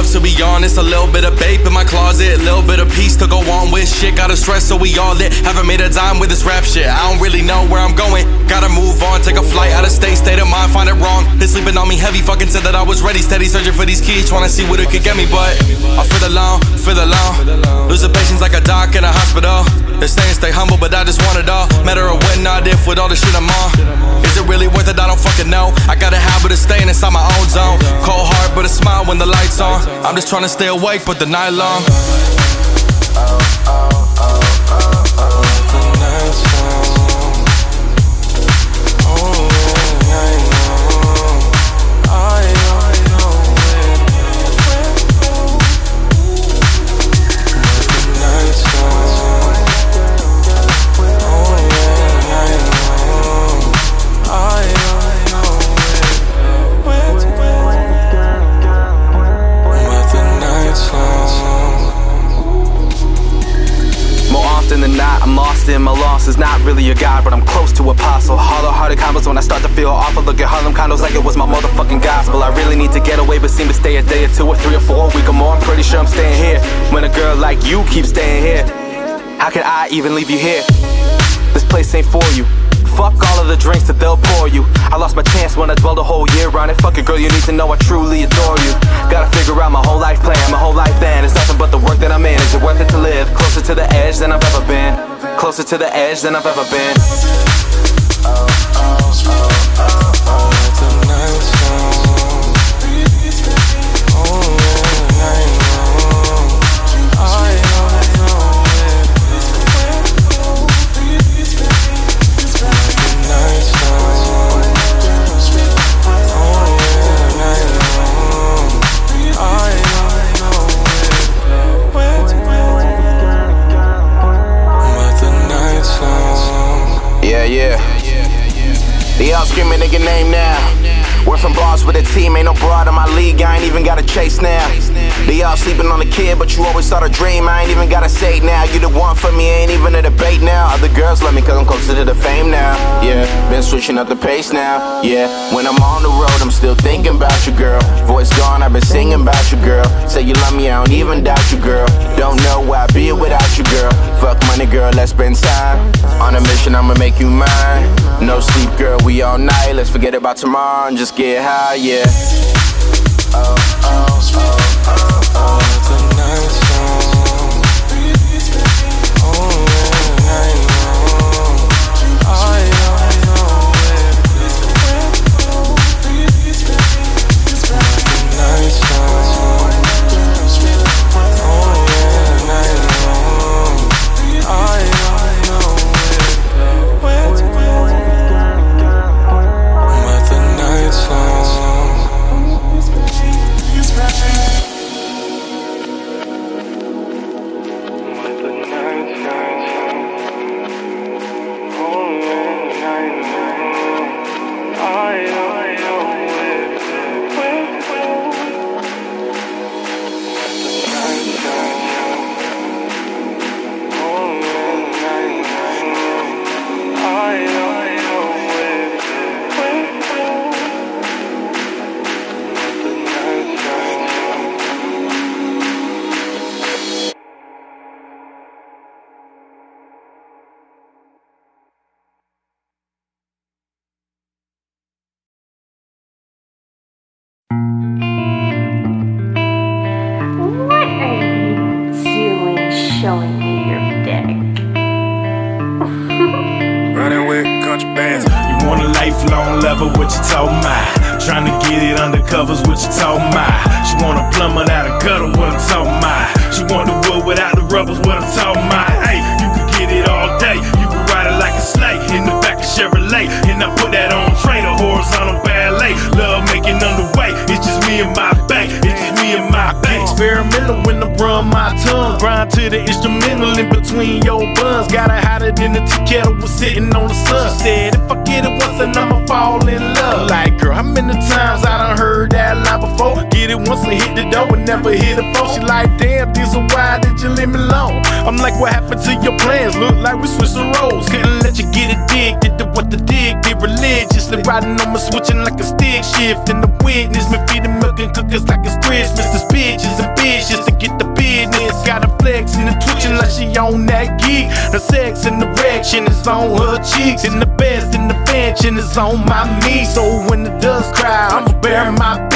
to be honest. A little bit of babe in my closet, a little bit of peace to go on with. Shit got us stress, so we all lit. Haven't made a dime with this rap shit. I don't really know where I'm going. Gotta move on, take a flight out of state, state of mind, find it wrong. They sleeping on me heavy, fucking said that I was ready, steady searching for these keys, trying to see what it could get me. But I feel alone, feel alone. Losing patience like a doc in a hospital. They're saying stay humble, but I just want it all. Matter of when, not if, with all the shit I'm on. Is it really worth it? I don't fucking know. I got a habit of staying inside my own zone. But a smile when the lights on. I'm just trying to stay awake, but the night long. More really a god, but I'm close to apostle. Hollow hearted combos when I start to feel awful. Look at Harlem condos like it was my motherfucking gospel. I really need to get away, but seem to stay a day or two or three or four, a week or more. I'm pretty sure I'm staying here. When a girl like you keeps staying here, how can I even leave you here? This place ain't for you. Fuck all of the drinks that they'll pour you. I lost my chance when I dwelled a whole year on it. Fuck it, girl, you need to know I truly adore you. Gotta figure out my whole life plan, my whole life then. It's nothing but the work that I'm in. Is it worth it to live closer to the edge than I've ever been? Closer to the edge than I've ever been. They all screaming nigga name now. We're from bars with a team, ain't no broad in my league, I ain't even gotta chase now. They all sleeping on the kid, but you always saw the dream, I ain't even gotta say now. You the one for me, ain't even a debate now. Other girls love me cause I'm closer to the fame now. Yeah, been switching up the pace now. Yeah, when I'm on the road, I'm still thinking about you, girl. Voice gone, I've been singing about you, girl. Say you love me, I don't even doubt you, girl. Don't know where I'd be without you, girl. Fuck money, girl, let's spend time. On a mission, I'ma make you mine. No sleep, girl, we all night. Let's forget about tomorrow and just get high, yeah. Oh, oh, oh, what is on my knees. So when the dust cry, I'ma bear my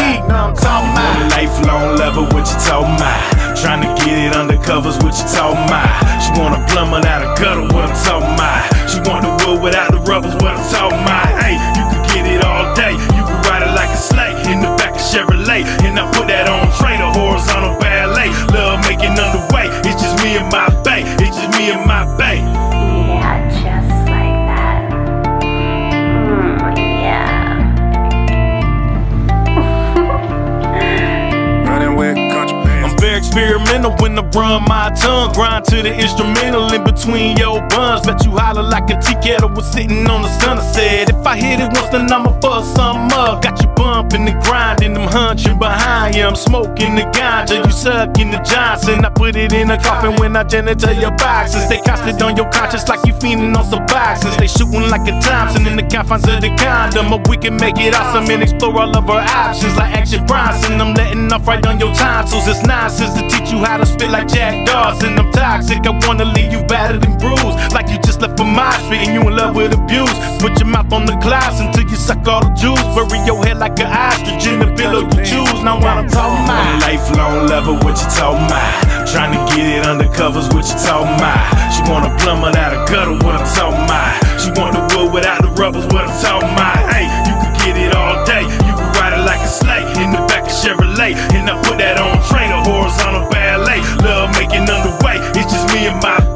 when I run my tongue. Grind to the instrumental in between your buns. Bet you holler like a tea kettle was sitting on the sun. I said, if I hit it once, then I'ma fuck some up. Got you bumping and grinding, I'm hunching behind you. I'm smoking the ganja, you sucking the Johnson. I put it in a coffin when I janitor your boxes. Stay constant on your conscience like you feeding on some boxes. They shooting like a Thompson in the confines of the condom. But we can make it awesome and explore all of our options like Action Bronson. I'm letting off right on your tonsils. It's nonsense to teach you how to spit like Jack Dawson. I'm toxic, I wanna leave you battered and bruised. Like you just left from my street and you in love with abuse. Put your mouth on the glass until you suck all the juice. Bury your head like an ostrich in the pillow you choose. Now what I'm talking A about. lifelong lover, what you talking about? Trying to get it under covers, what you talking about? She want a plumber out of gutter, what I'm talking about? She want the wood without the rubbers, what I'm talking about? Hey, you can get it all day, you can ride it like a sleigh in the back of Chevrolet, and I put that on train, a horizontal ballet. Love making underway, it's just me and my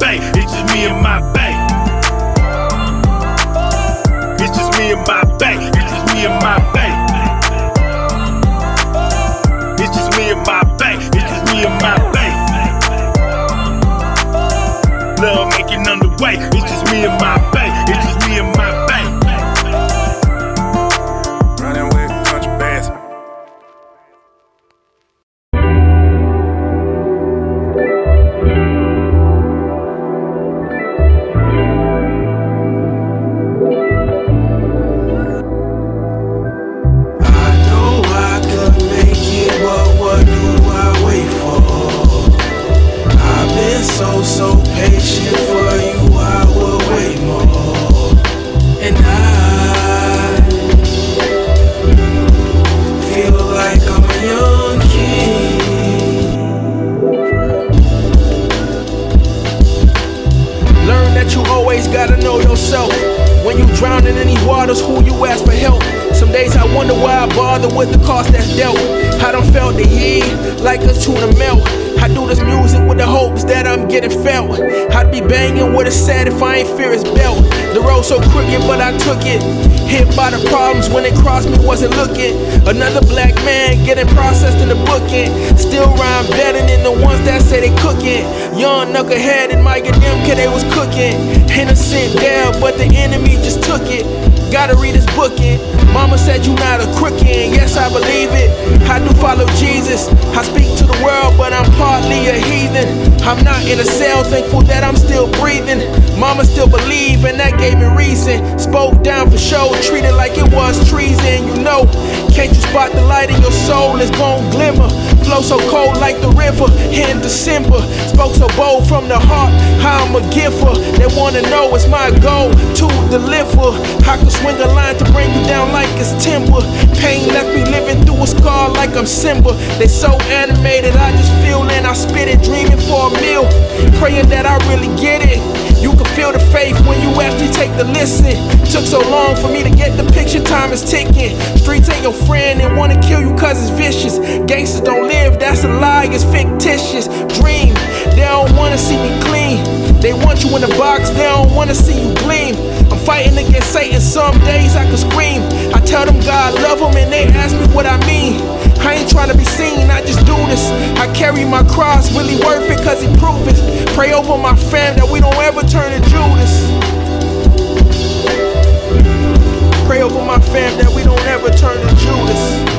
underway. It's just me and my took it. Hit by the problems when it crossed me, wasn't looking. Another black man getting processed in the booking. Still rhyme better than the ones that say they cooking. Young knucklehead and Mike and them, kid, they was cooking. Innocent there, but the enemy just took it. Gotta read his booking. Mama said you not a crooked, and yes, I believe it. I do follow Jesus. I speak to the world, but I'm partly a heathen. I'm not in a cell, thankful that I'm still breathing. Mama still believe, and that gave me reason. Spoke down for show, treated like it was treason. You know, can't you spot the light in your soul? It's gon' glimmer. Flow so cold like the river in December. Spoke so bold from the heart, how I'm a giver. They wanna know it's my goal to deliver. I can swing a line to bring you down like it's timber. Pain left me living through a scar like I'm Simba. They so animated, I just feel and I spit it, dreaming for a meal. Praying that I really get it. You can feel the faith when you actually take the listen. Took so long for me to get the picture, time is ticking. Streets ain't your friend and wanna kill you cause it's vicious. Gangsters don't live, that's a lie, it's fictitious. Dream, they don't wanna see me clean. They want you in a box, they don't wanna see you gleam. I'm fighting against Satan, some days I can scream. I tell them God love them and they ask me what I mean. I ain't trying to be seen, I just do this. I carry my cross, really worth it cause he proved it. Pray over my fam that we don't ever turn to Judas. Pray over my fam that we don't ever turn to Judas.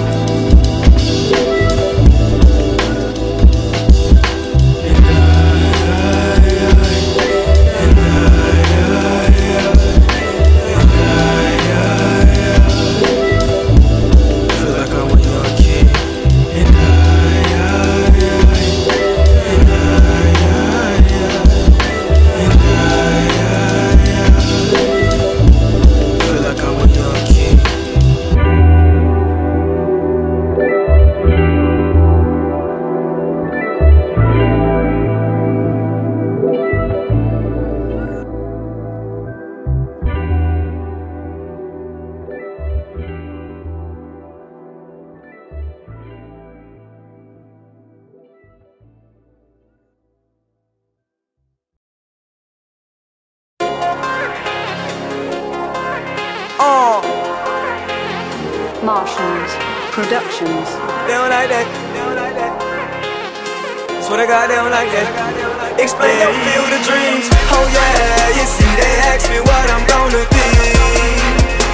Swear to God, they don't like that. Explain your feel the dreams. Oh yeah, you see, they ask me what I'm gonna be.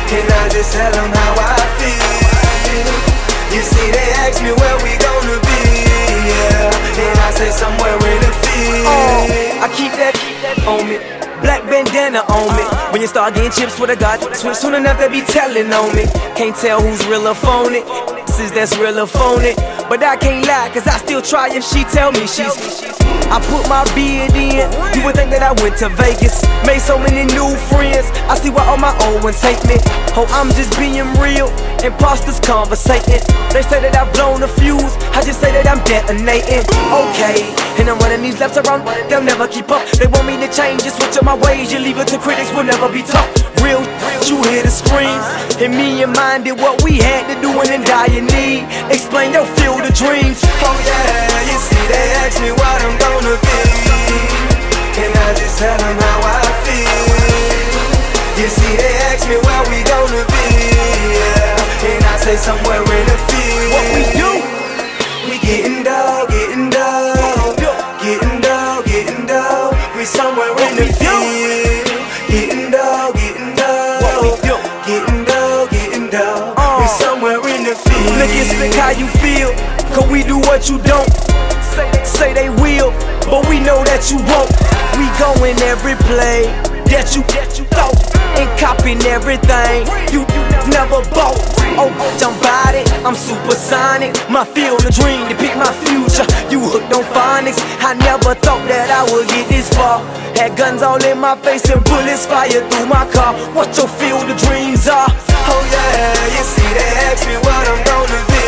Can I just tell them how I feel? You see, they ask me where we gonna be. Yeah, and I say somewhere in the field. Oh, I keep that, on me. Black bandana on me. When you start getting chips with a god, switch soon enough they be telling on me. Can't tell who's real or phony. Is that's real or phony. But I can't lie, cause I still try if she tell me she's. I put my beard in. You would think that I went to Vegas. Made so many new friends. I see why all my old ones hate me. Oh, I'm just being real. Imposters conversating. They say that I've blown a fuse. I just say that I'm detonating. Okay. And I'm running these laps around. They'll never keep up. They want me to change. Just switch up my ways. You leave it to critics. We'll never be tough. Real, you hear the screams. And me and mine did what we had to do and in need. Explain your feel the dreams. Oh yeah, you see, they ask me what I'm gonna be. Can I just tell them how I feel? You see, they ask me where we gonna be. Yeah, and I say somewhere in the field. What we do? We getting dough, Look, it's how you feel. Cause we do what you don't. Say, say they will, but we know that you won't. We go in every play that you that you thought and copying everything you, you never bought. Oh, I'm about it, I'm supersonic. My field of dream to pick my future. You hooked on phonics. I never thought that I would get this far. Had guns all in my face and bullets fired through my car. What your field of dreams are? Oh yeah, you see they ask me what I'm gonna be.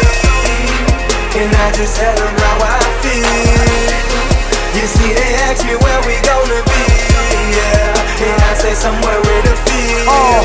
And I just tell them how I feel. You see, they ask me where we gonna be. Yeah, and I say somewhere in the field. Oh,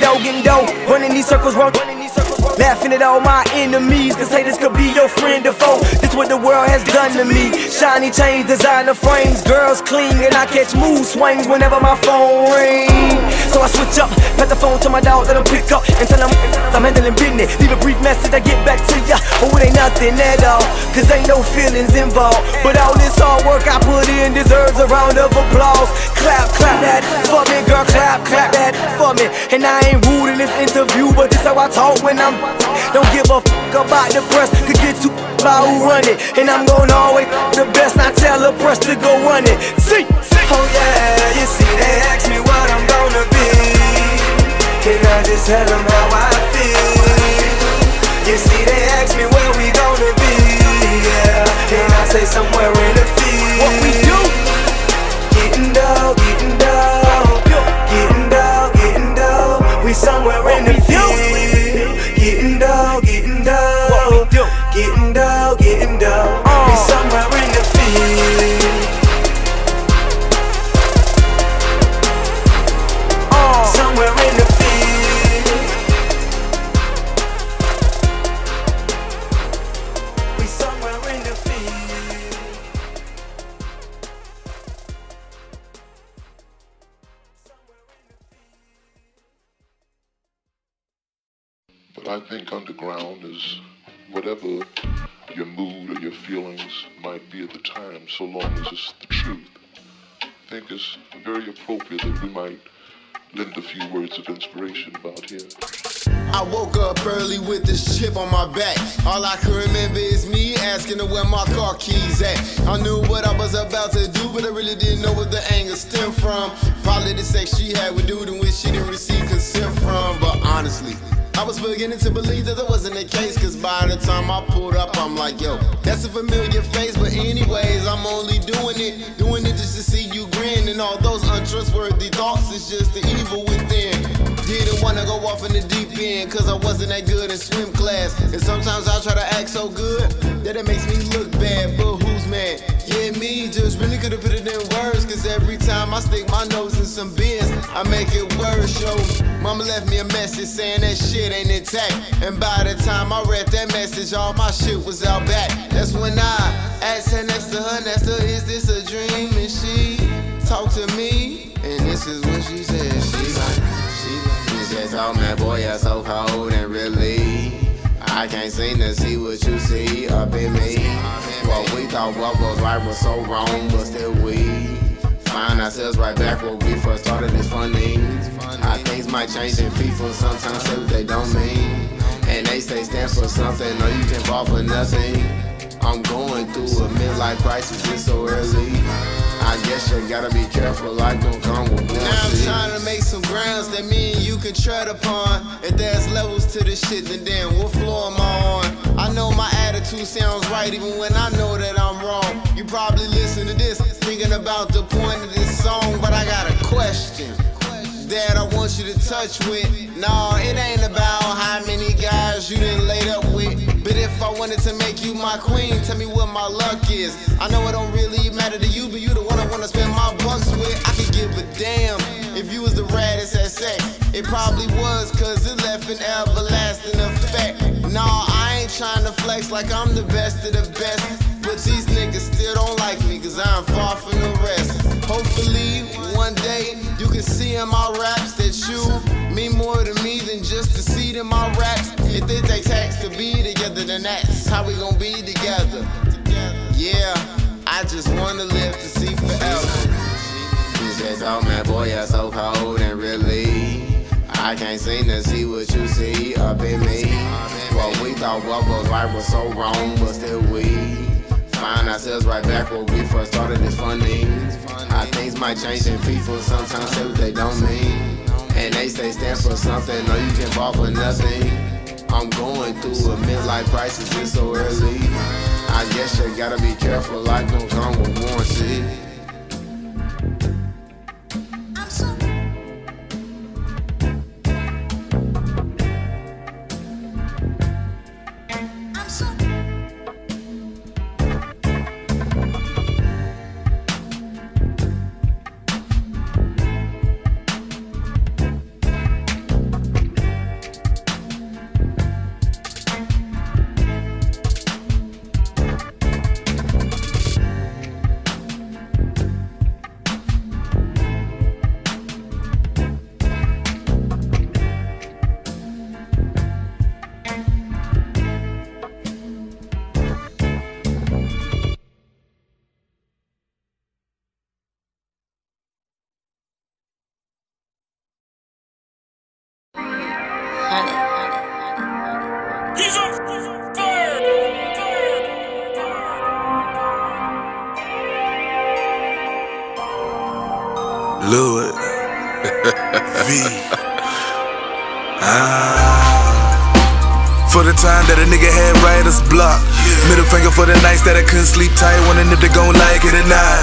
dough, getting dough, running these circles, run, running these circles. Laughing at all my enemies, cause haters could be your friend or foe. This what the world has done to me. Shiny chains, designer frames, girls clean, and I catch mood swings whenever my phone rings. So I switch up, pass the phone to my dog, let him pick up, and tell him I'm handling business. Leave a brief message, I get back to ya. But it ain't nothing at all, cause ain't no feelings involved. But all this hard work I put in deserves a round of applause. And I ain't rude in this interview, but this how I talk when I'm. Don't give a fuck about the press, could get too about who run it. And I'm gonna always the best, not tell the press to go run it. See, oh yeah, you see, they ask me what I'm gonna be. Can I just tell them how I feel? You see, they ask me where we gonna be. Yeah, and I say somewhere in the field. Somewhere underground is whatever your mood or your feelings might be at the time, so long as it's the truth. I think it's very appropriate that we might lend a few words of inspiration about here. I woke up early with this chip on my back. All I can remember is me asking her where my car keys at. I knew what I was about to do, but I really didn't know where the anger stemmed from. Probably the sex she had with dude in which she didn't receive consent from. But honestly, I was beginning to believe that that wasn't the case, cause by the time I pulled up, I'm like, yo, that's a familiar face, but anyways, I'm only doing it, doing it just to see you grin, and all those untrustworthy thoughts is just the evil within. Didn't wanna go off in the deep end, cause I wasn't that good in swim class, and sometimes I try to act so good that it makes me look bad, mad? Just really could've put it in words, cause every time I stick my nose in some bins, I make it worse, yo. Mama left me a message saying that shit ain't intact. And by the time I read that message, all my shit was out back. That's when I asked her next to her, next to her, is this a dream? And she talked to me, and this is what she said. She like, she like, oh man, boy, you're so cold and really. I can't seem to see what you see up in me. What we thought what was right was so wrong, but still we find ourselves right back where we first started. It's funny how things might change and people sometimes say what they don't mean. And they say stand for something, or you can fall for nothing. I'm going through a midlife crisis, it's so early. I guess you gotta be careful, life don't come with one. Now I'm trying to make some grounds that me and you can tread upon. If there's levels to this shit, then damn, what floor am I on? I know my attitude sounds right, even when I know that I'm wrong. You probably listen to this, thinking about the point of this song, but I got a question that I want you to touch with. No, it ain't about how many guys you done laid up with. But if I wanted to make you my queen, tell me what my luck is. I know it don't really matter to you, but you the one I wanna spend my bucks with. I could give a damn if you was the raddest at sex. It probably was, cause it left an everlasting effect. Nah, I ain't trying to flex like I'm the best of the best. But these niggas still don't like me, cause I'm far from the rest. Hopefully, one day you can see in my raps that you mean more to me than just to see in my raps. It takes hacks to be together, then that's how we gon' be together. Yeah, I just wanna live to see forever. He says, oh man, boy, you're so cold and really. I can't seem to see what you see up in me. What we thought what was right was so wrong, but still we find ourselves right back where we first started. It's funny how things might change and people sometimes say what they don't mean. And they say stand for something, or you can fall for nothing. I'm going through a midlife crisis, it's so early. I guess you gotta be careful, life don't come with warranty. Lord. v. Ah. For the time that a nigga had writer's block. Middle finger for the nights that I couldn't sleep tight. Wondering if they gon' like it or not.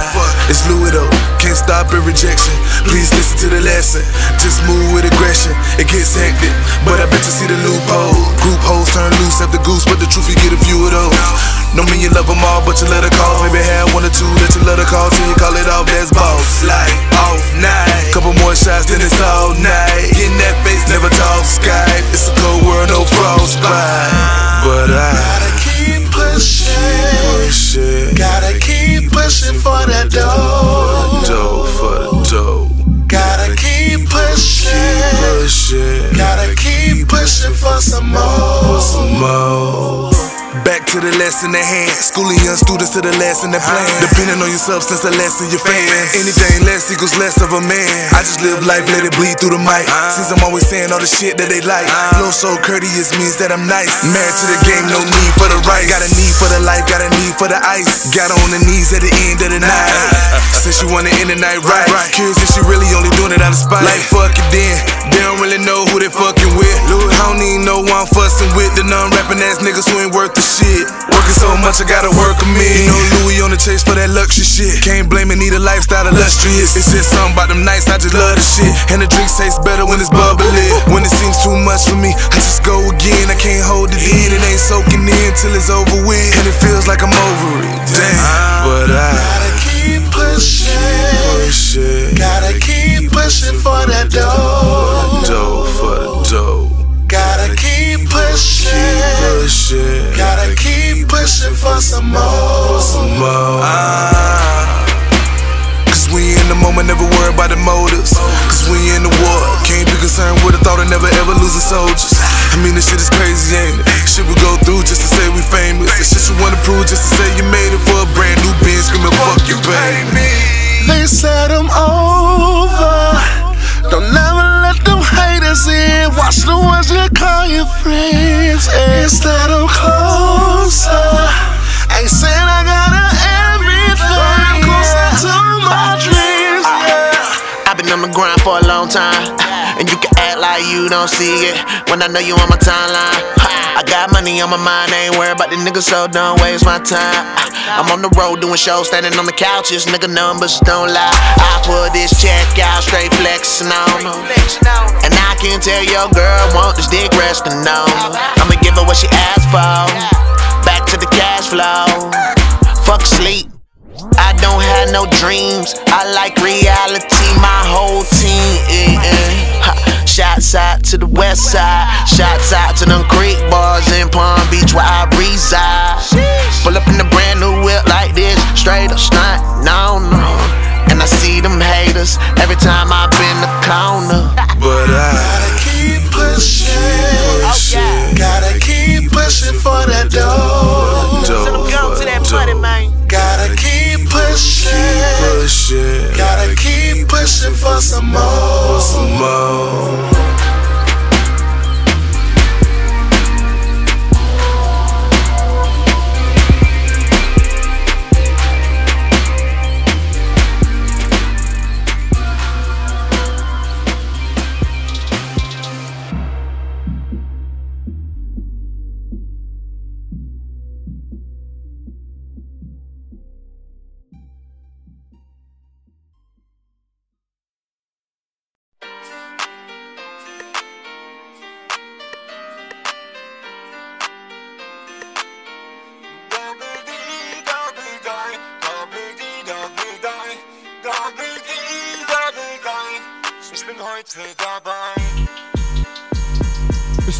It's Louis though, can't stop at rejection. Please listen to the lesson. Just move with aggression. It gets hectic, but I bet you see the loophole. Group hoes turn loose have the goose, but the truth you get a few of those. No mean you love them all, but you let her call. Maybe have one or two that you let her call till you call it off. That's boss. Like off night. Couple more shots, then it's all night. In that face, never talk Skype. It's a cold world, no frostbite. But I gotta keep pushing. pushing. Gotta keep pushing for that dough. Dough for the dough. Gotta keep pushing. Pushing. Gotta keep pushing for some more. Some more. Back to the lesson at hand. Schooling young students to the lesson at plan. Depending on your substance, the less of your fans. Anything less equals less of a man. I just live life, let it bleed through the mic. Since I'm always saying all the shit that they like. Flow so courteous means that I'm nice. Married to the game, no need for the rice. Got a need for the life, got a need for the ice. Got on the knees at the end of the night. Since she wanna end the night right. Curious if she really only doing it out of spite. Like fuck it then. They don't really know who they fucking with. I don't even know who I'm fussing with. The non-rapping ass niggas who ain't worth the shit. Working so much, I gotta work 'em in. You know Louis on the chase for that luxury shit. Can't blame it, need a lifestyle illustrious. It's just something about them nights, I just love the shit. And the drinks taste better when it's bubbly. When it seems too much for me, I just go again. I can't hold it in, it ain't soaking in till it's over with. And it feels like I'm over it. Damn, but I gotta keep pushing. Gotta keep pushing for that dough. Dough for the dough. Gotta keep pushing. Pushing. Gotta keep pushing for some more. Some more. Ah. Cause we in the moment, never worry about the motives. Cause we in the war. Can't be concerned with a thought of never ever losing soldiers. I mean, this shit is crazy, ain't it? Shit we go through just to say we famous. The shit you wanna prove just to say you made it for a brand new bin, screaming, fuck you, baby. They said I'm over. Don't never let them haters in. Watch the ones you call your friends. Instead I'm closer. Ain't saying I got everything. Closer to my dreams. Yeah. I've been on the grind for a long time. And you can act like you don't see it when I know you on my timeline. I got money on my mind, ain't worried about the niggas, so don't waste my time. I'm on the road doing shows, standing on the couches, nigga numbers don't lie. I put this check out, straight flexing on her. And I can tell your girl want this dick resting on her. I'ma give her what she asked for. Back to the cash flow. Fuck sleep. I don't have no dreams. I like reality, my whole team. eh, eh. Ha, Shots out to the west side. Shots out to them creek bars in Palm Beach where I reside. Pull up in a brand new whip like this, straight up stunt, no, no. And I see them haters every time I bend the corner. But I gotta keep pushing. Oh, gotta keep pushing for that dough. Go to that money, man. Gotta keep pushing. pushing. Gotta keep pushing for some more. Some more.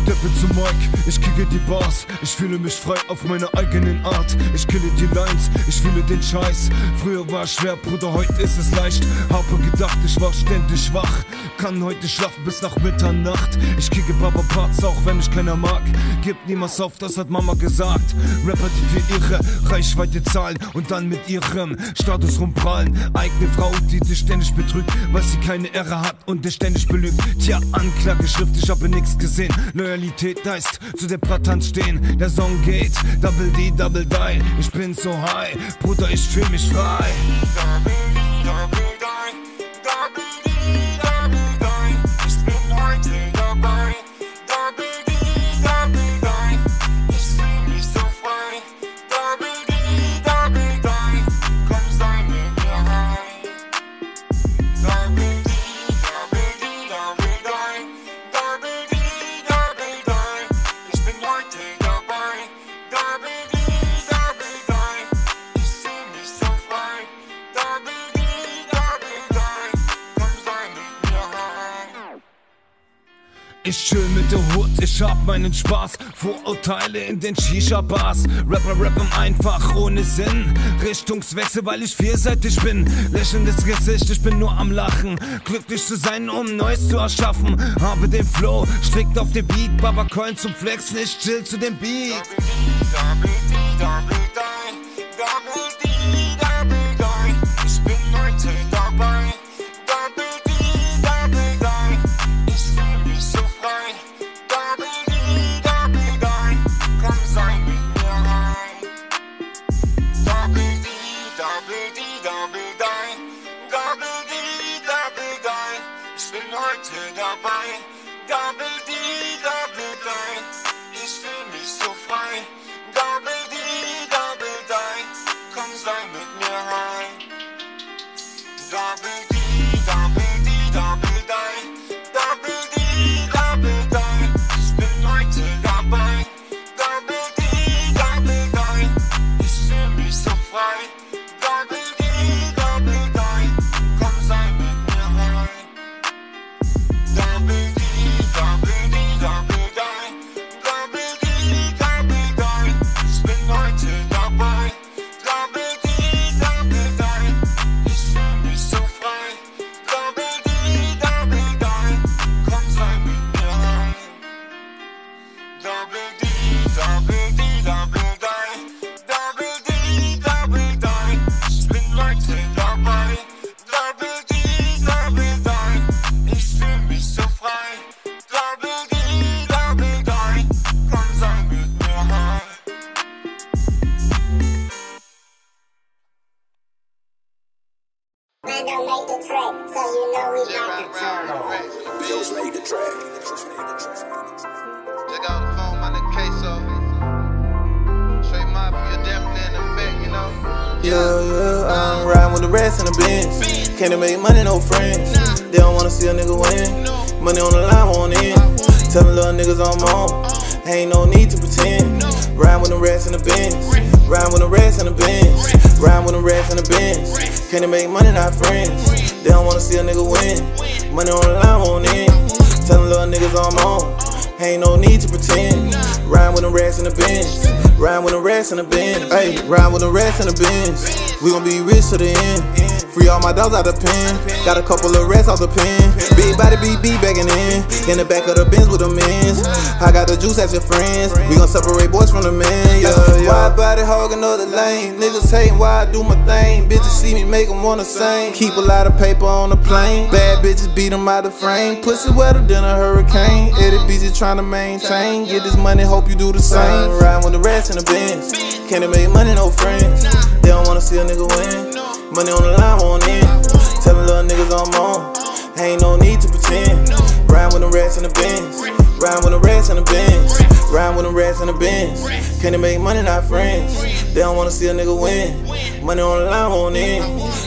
Steppe zu Mike, ich kicke die Bars, ich fühle mich frei auf meine eigenen Art. Ich kille die Lines, ich fühle den Scheiß. Früher war es schwer, Bruder, heute ist es leicht. Habe gedacht, ich war ständig wach. Kann heute schlafen bis nach Mitternacht. Ich kicke Papa Parts, auch wenn mich keiner mag. Gib niemals auf, das hat Mama gesagt. Rapper, die für ihre Reichweite zahlen und dann mit ihrem Status rumprallen. Eigene Frau, die dich ständig betrügt, weil sie keine Ehre hat und dich ständig belügt. Tja, Anklageschrift, ich habe nichts gesehen. Loyalität heißt zu der Pratanz stehen. Der Song geht, Double D, Double Die. Ich bin so high, Bruder, ich fühl mich frei. Meinen Spaß. Vorurteile in den Shisha-Bars. Rapper rappen einfach ohne Sinn. Richtungswechsel, weil ich vielseitig bin. Lächelndes Gesicht, ich bin nur am Lachen. Glücklich zu sein, um Neues zu erschaffen. Habe den Flow, strikt auf den Beat. Baba Coin zum Flexen, ich chill zu dem Beat. Yeah, yeah, I'm riding with the rest in the Benz. Can't make money, no friends. They don't wanna see a nigga win. Money on the line, won't in. Tellin' little niggas I'm on. Ain't no need to pretend. Riding with the rest in the Benz. Riding with the rest in the Benz. Riding with the rest in the Benz. Can't make money, not friends. They don't wanna see a nigga win. Money on the line, won't in. Tellin' little niggas I'm on. Ain't no need to pretend. Rhyme with the rest in the Benz. Rhyme with the rest in the Benz. Hey, rhyme with the rest in the Benz. We gon' be rich to the end. Free all my dogs out the pen. Got a couple of rest out the pen. Big body BB bagging in. In the back of the Benz with the men's. I got the juice as your friends. We gon' separate boys from the men. Yeah, yeah. Wide body hogging another lane. Niggas hating why I do my thing. Bitches see me make them wanna sing. Keep a lot of paper on the plane. Bad bitches beat them out the frame. Pussy wetter than a hurricane. Eddie busy trying to maintain. Get this money, hope you do the same. Ride with the rest in the Benz. Can't make money, no friends. They don't wanna see a nigga win. Money on the line, won't in. Tellin' little niggas I'm on. Ain't no need to pretend. Ride with the rest in the Benz. Ride with the rest in the Benz. Ride with the rest in the Benz. Can't make money, not friends. They don't wanna see a nigga win. Money on the line, won't in.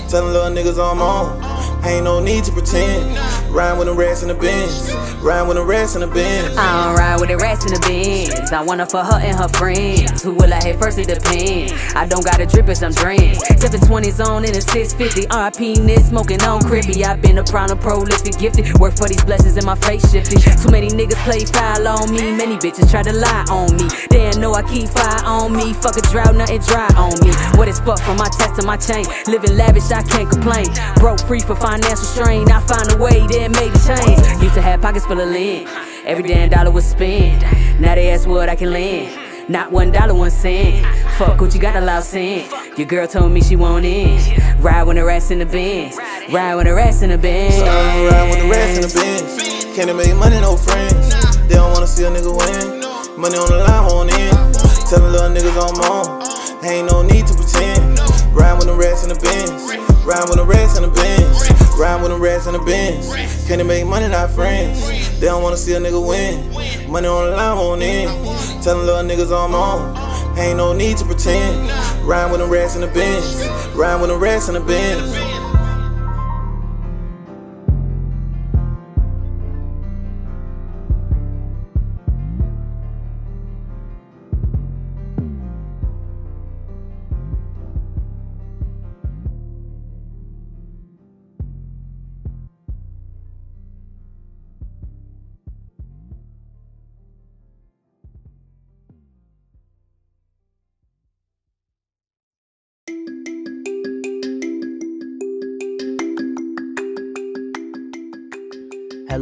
Tellin' little niggas I'm on. Ain't no need to pretend. Ride with the rest in the Benz. Ride with the rats in the Benz. I don't ride with the rats in the bins. I want her for her and her friends. Who will I hit first? It depends. I don't got a drip, it's I'm drained. 720s on in a 650. RP Nit smoking on crippy. I've been a prime, prolific, gifted. Work for these blessings in my face shifted. Too many niggas play foul on me. Many bitches try to lie on me. They know I keep fire on me. Fuck a drought, nothing dry on me. What is fuck from my test to my chain? Living lavish, I can't complain. Broke free for financial strain. I find a way, made the change. Used to have pockets full of lint. Every damn dollar was spent. Now they ask what I can lend. Not one dollar, one cent. Fuck what you got a loud cent. Your girl told me she want in. Ride when the rest in the Benz. Ride when the rest in the Benz. Ride with the rest in the Benz. Can't make money, no friends. They don't wanna see a nigga win. Money on the line, won't in. Tellin' little niggas I'm on. Ain't no need to pretend. Ride with the rest in the Benz. Ride with the rest in the Benz. Ride with the rest in the Benz. Can't make money, not friends. They don't wanna see a nigga win. Money on the line, won't in. Tellin' little niggas I'm on. Ain't no need to pretend. Ride with the rest in the Benz. Ride with the rest in the Benz.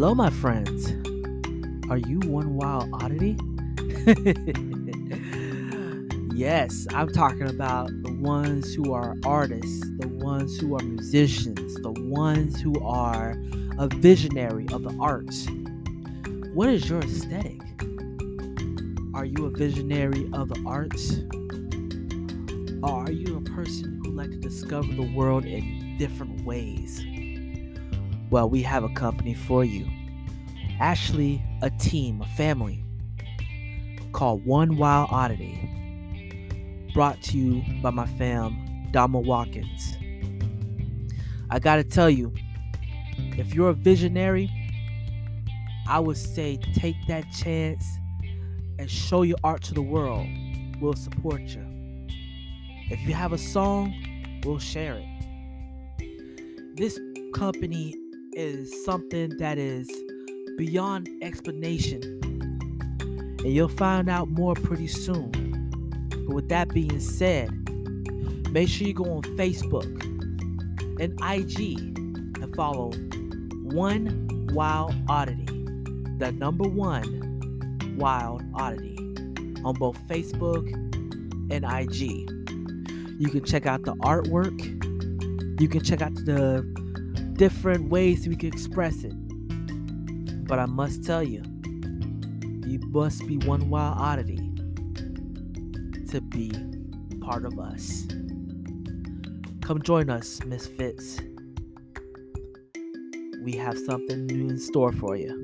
Hello, my friends. Are you one wild oddity? yes, I'm talking about the ones who are artists, the ones who are musicians, the ones who are a visionary of the arts. What is your aesthetic? Are you a visionary of the arts? Or are you a person who like to discover the world in different ways? Well, we have a company for you. Actually, a team, a family called One Wild Oddity. Brought to you by my fam, Dama Watkins. I gotta tell you, if you're a visionary, I would say take that chance and show your art to the world. We'll support you. If you have a song, we'll share it. This company is something that is beyond explanation. And you'll find out more pretty soon. But with that being said, make sure you go on Facebook and IG and follow One Wild Oddity. The number one Wild Oddity on both Facebook and IG. You can check out the artwork. You can check out the different ways we can express it. But I must tell you, you must be one wild oddity to be part of us. Come join us, Misfits. we have something new in store for you.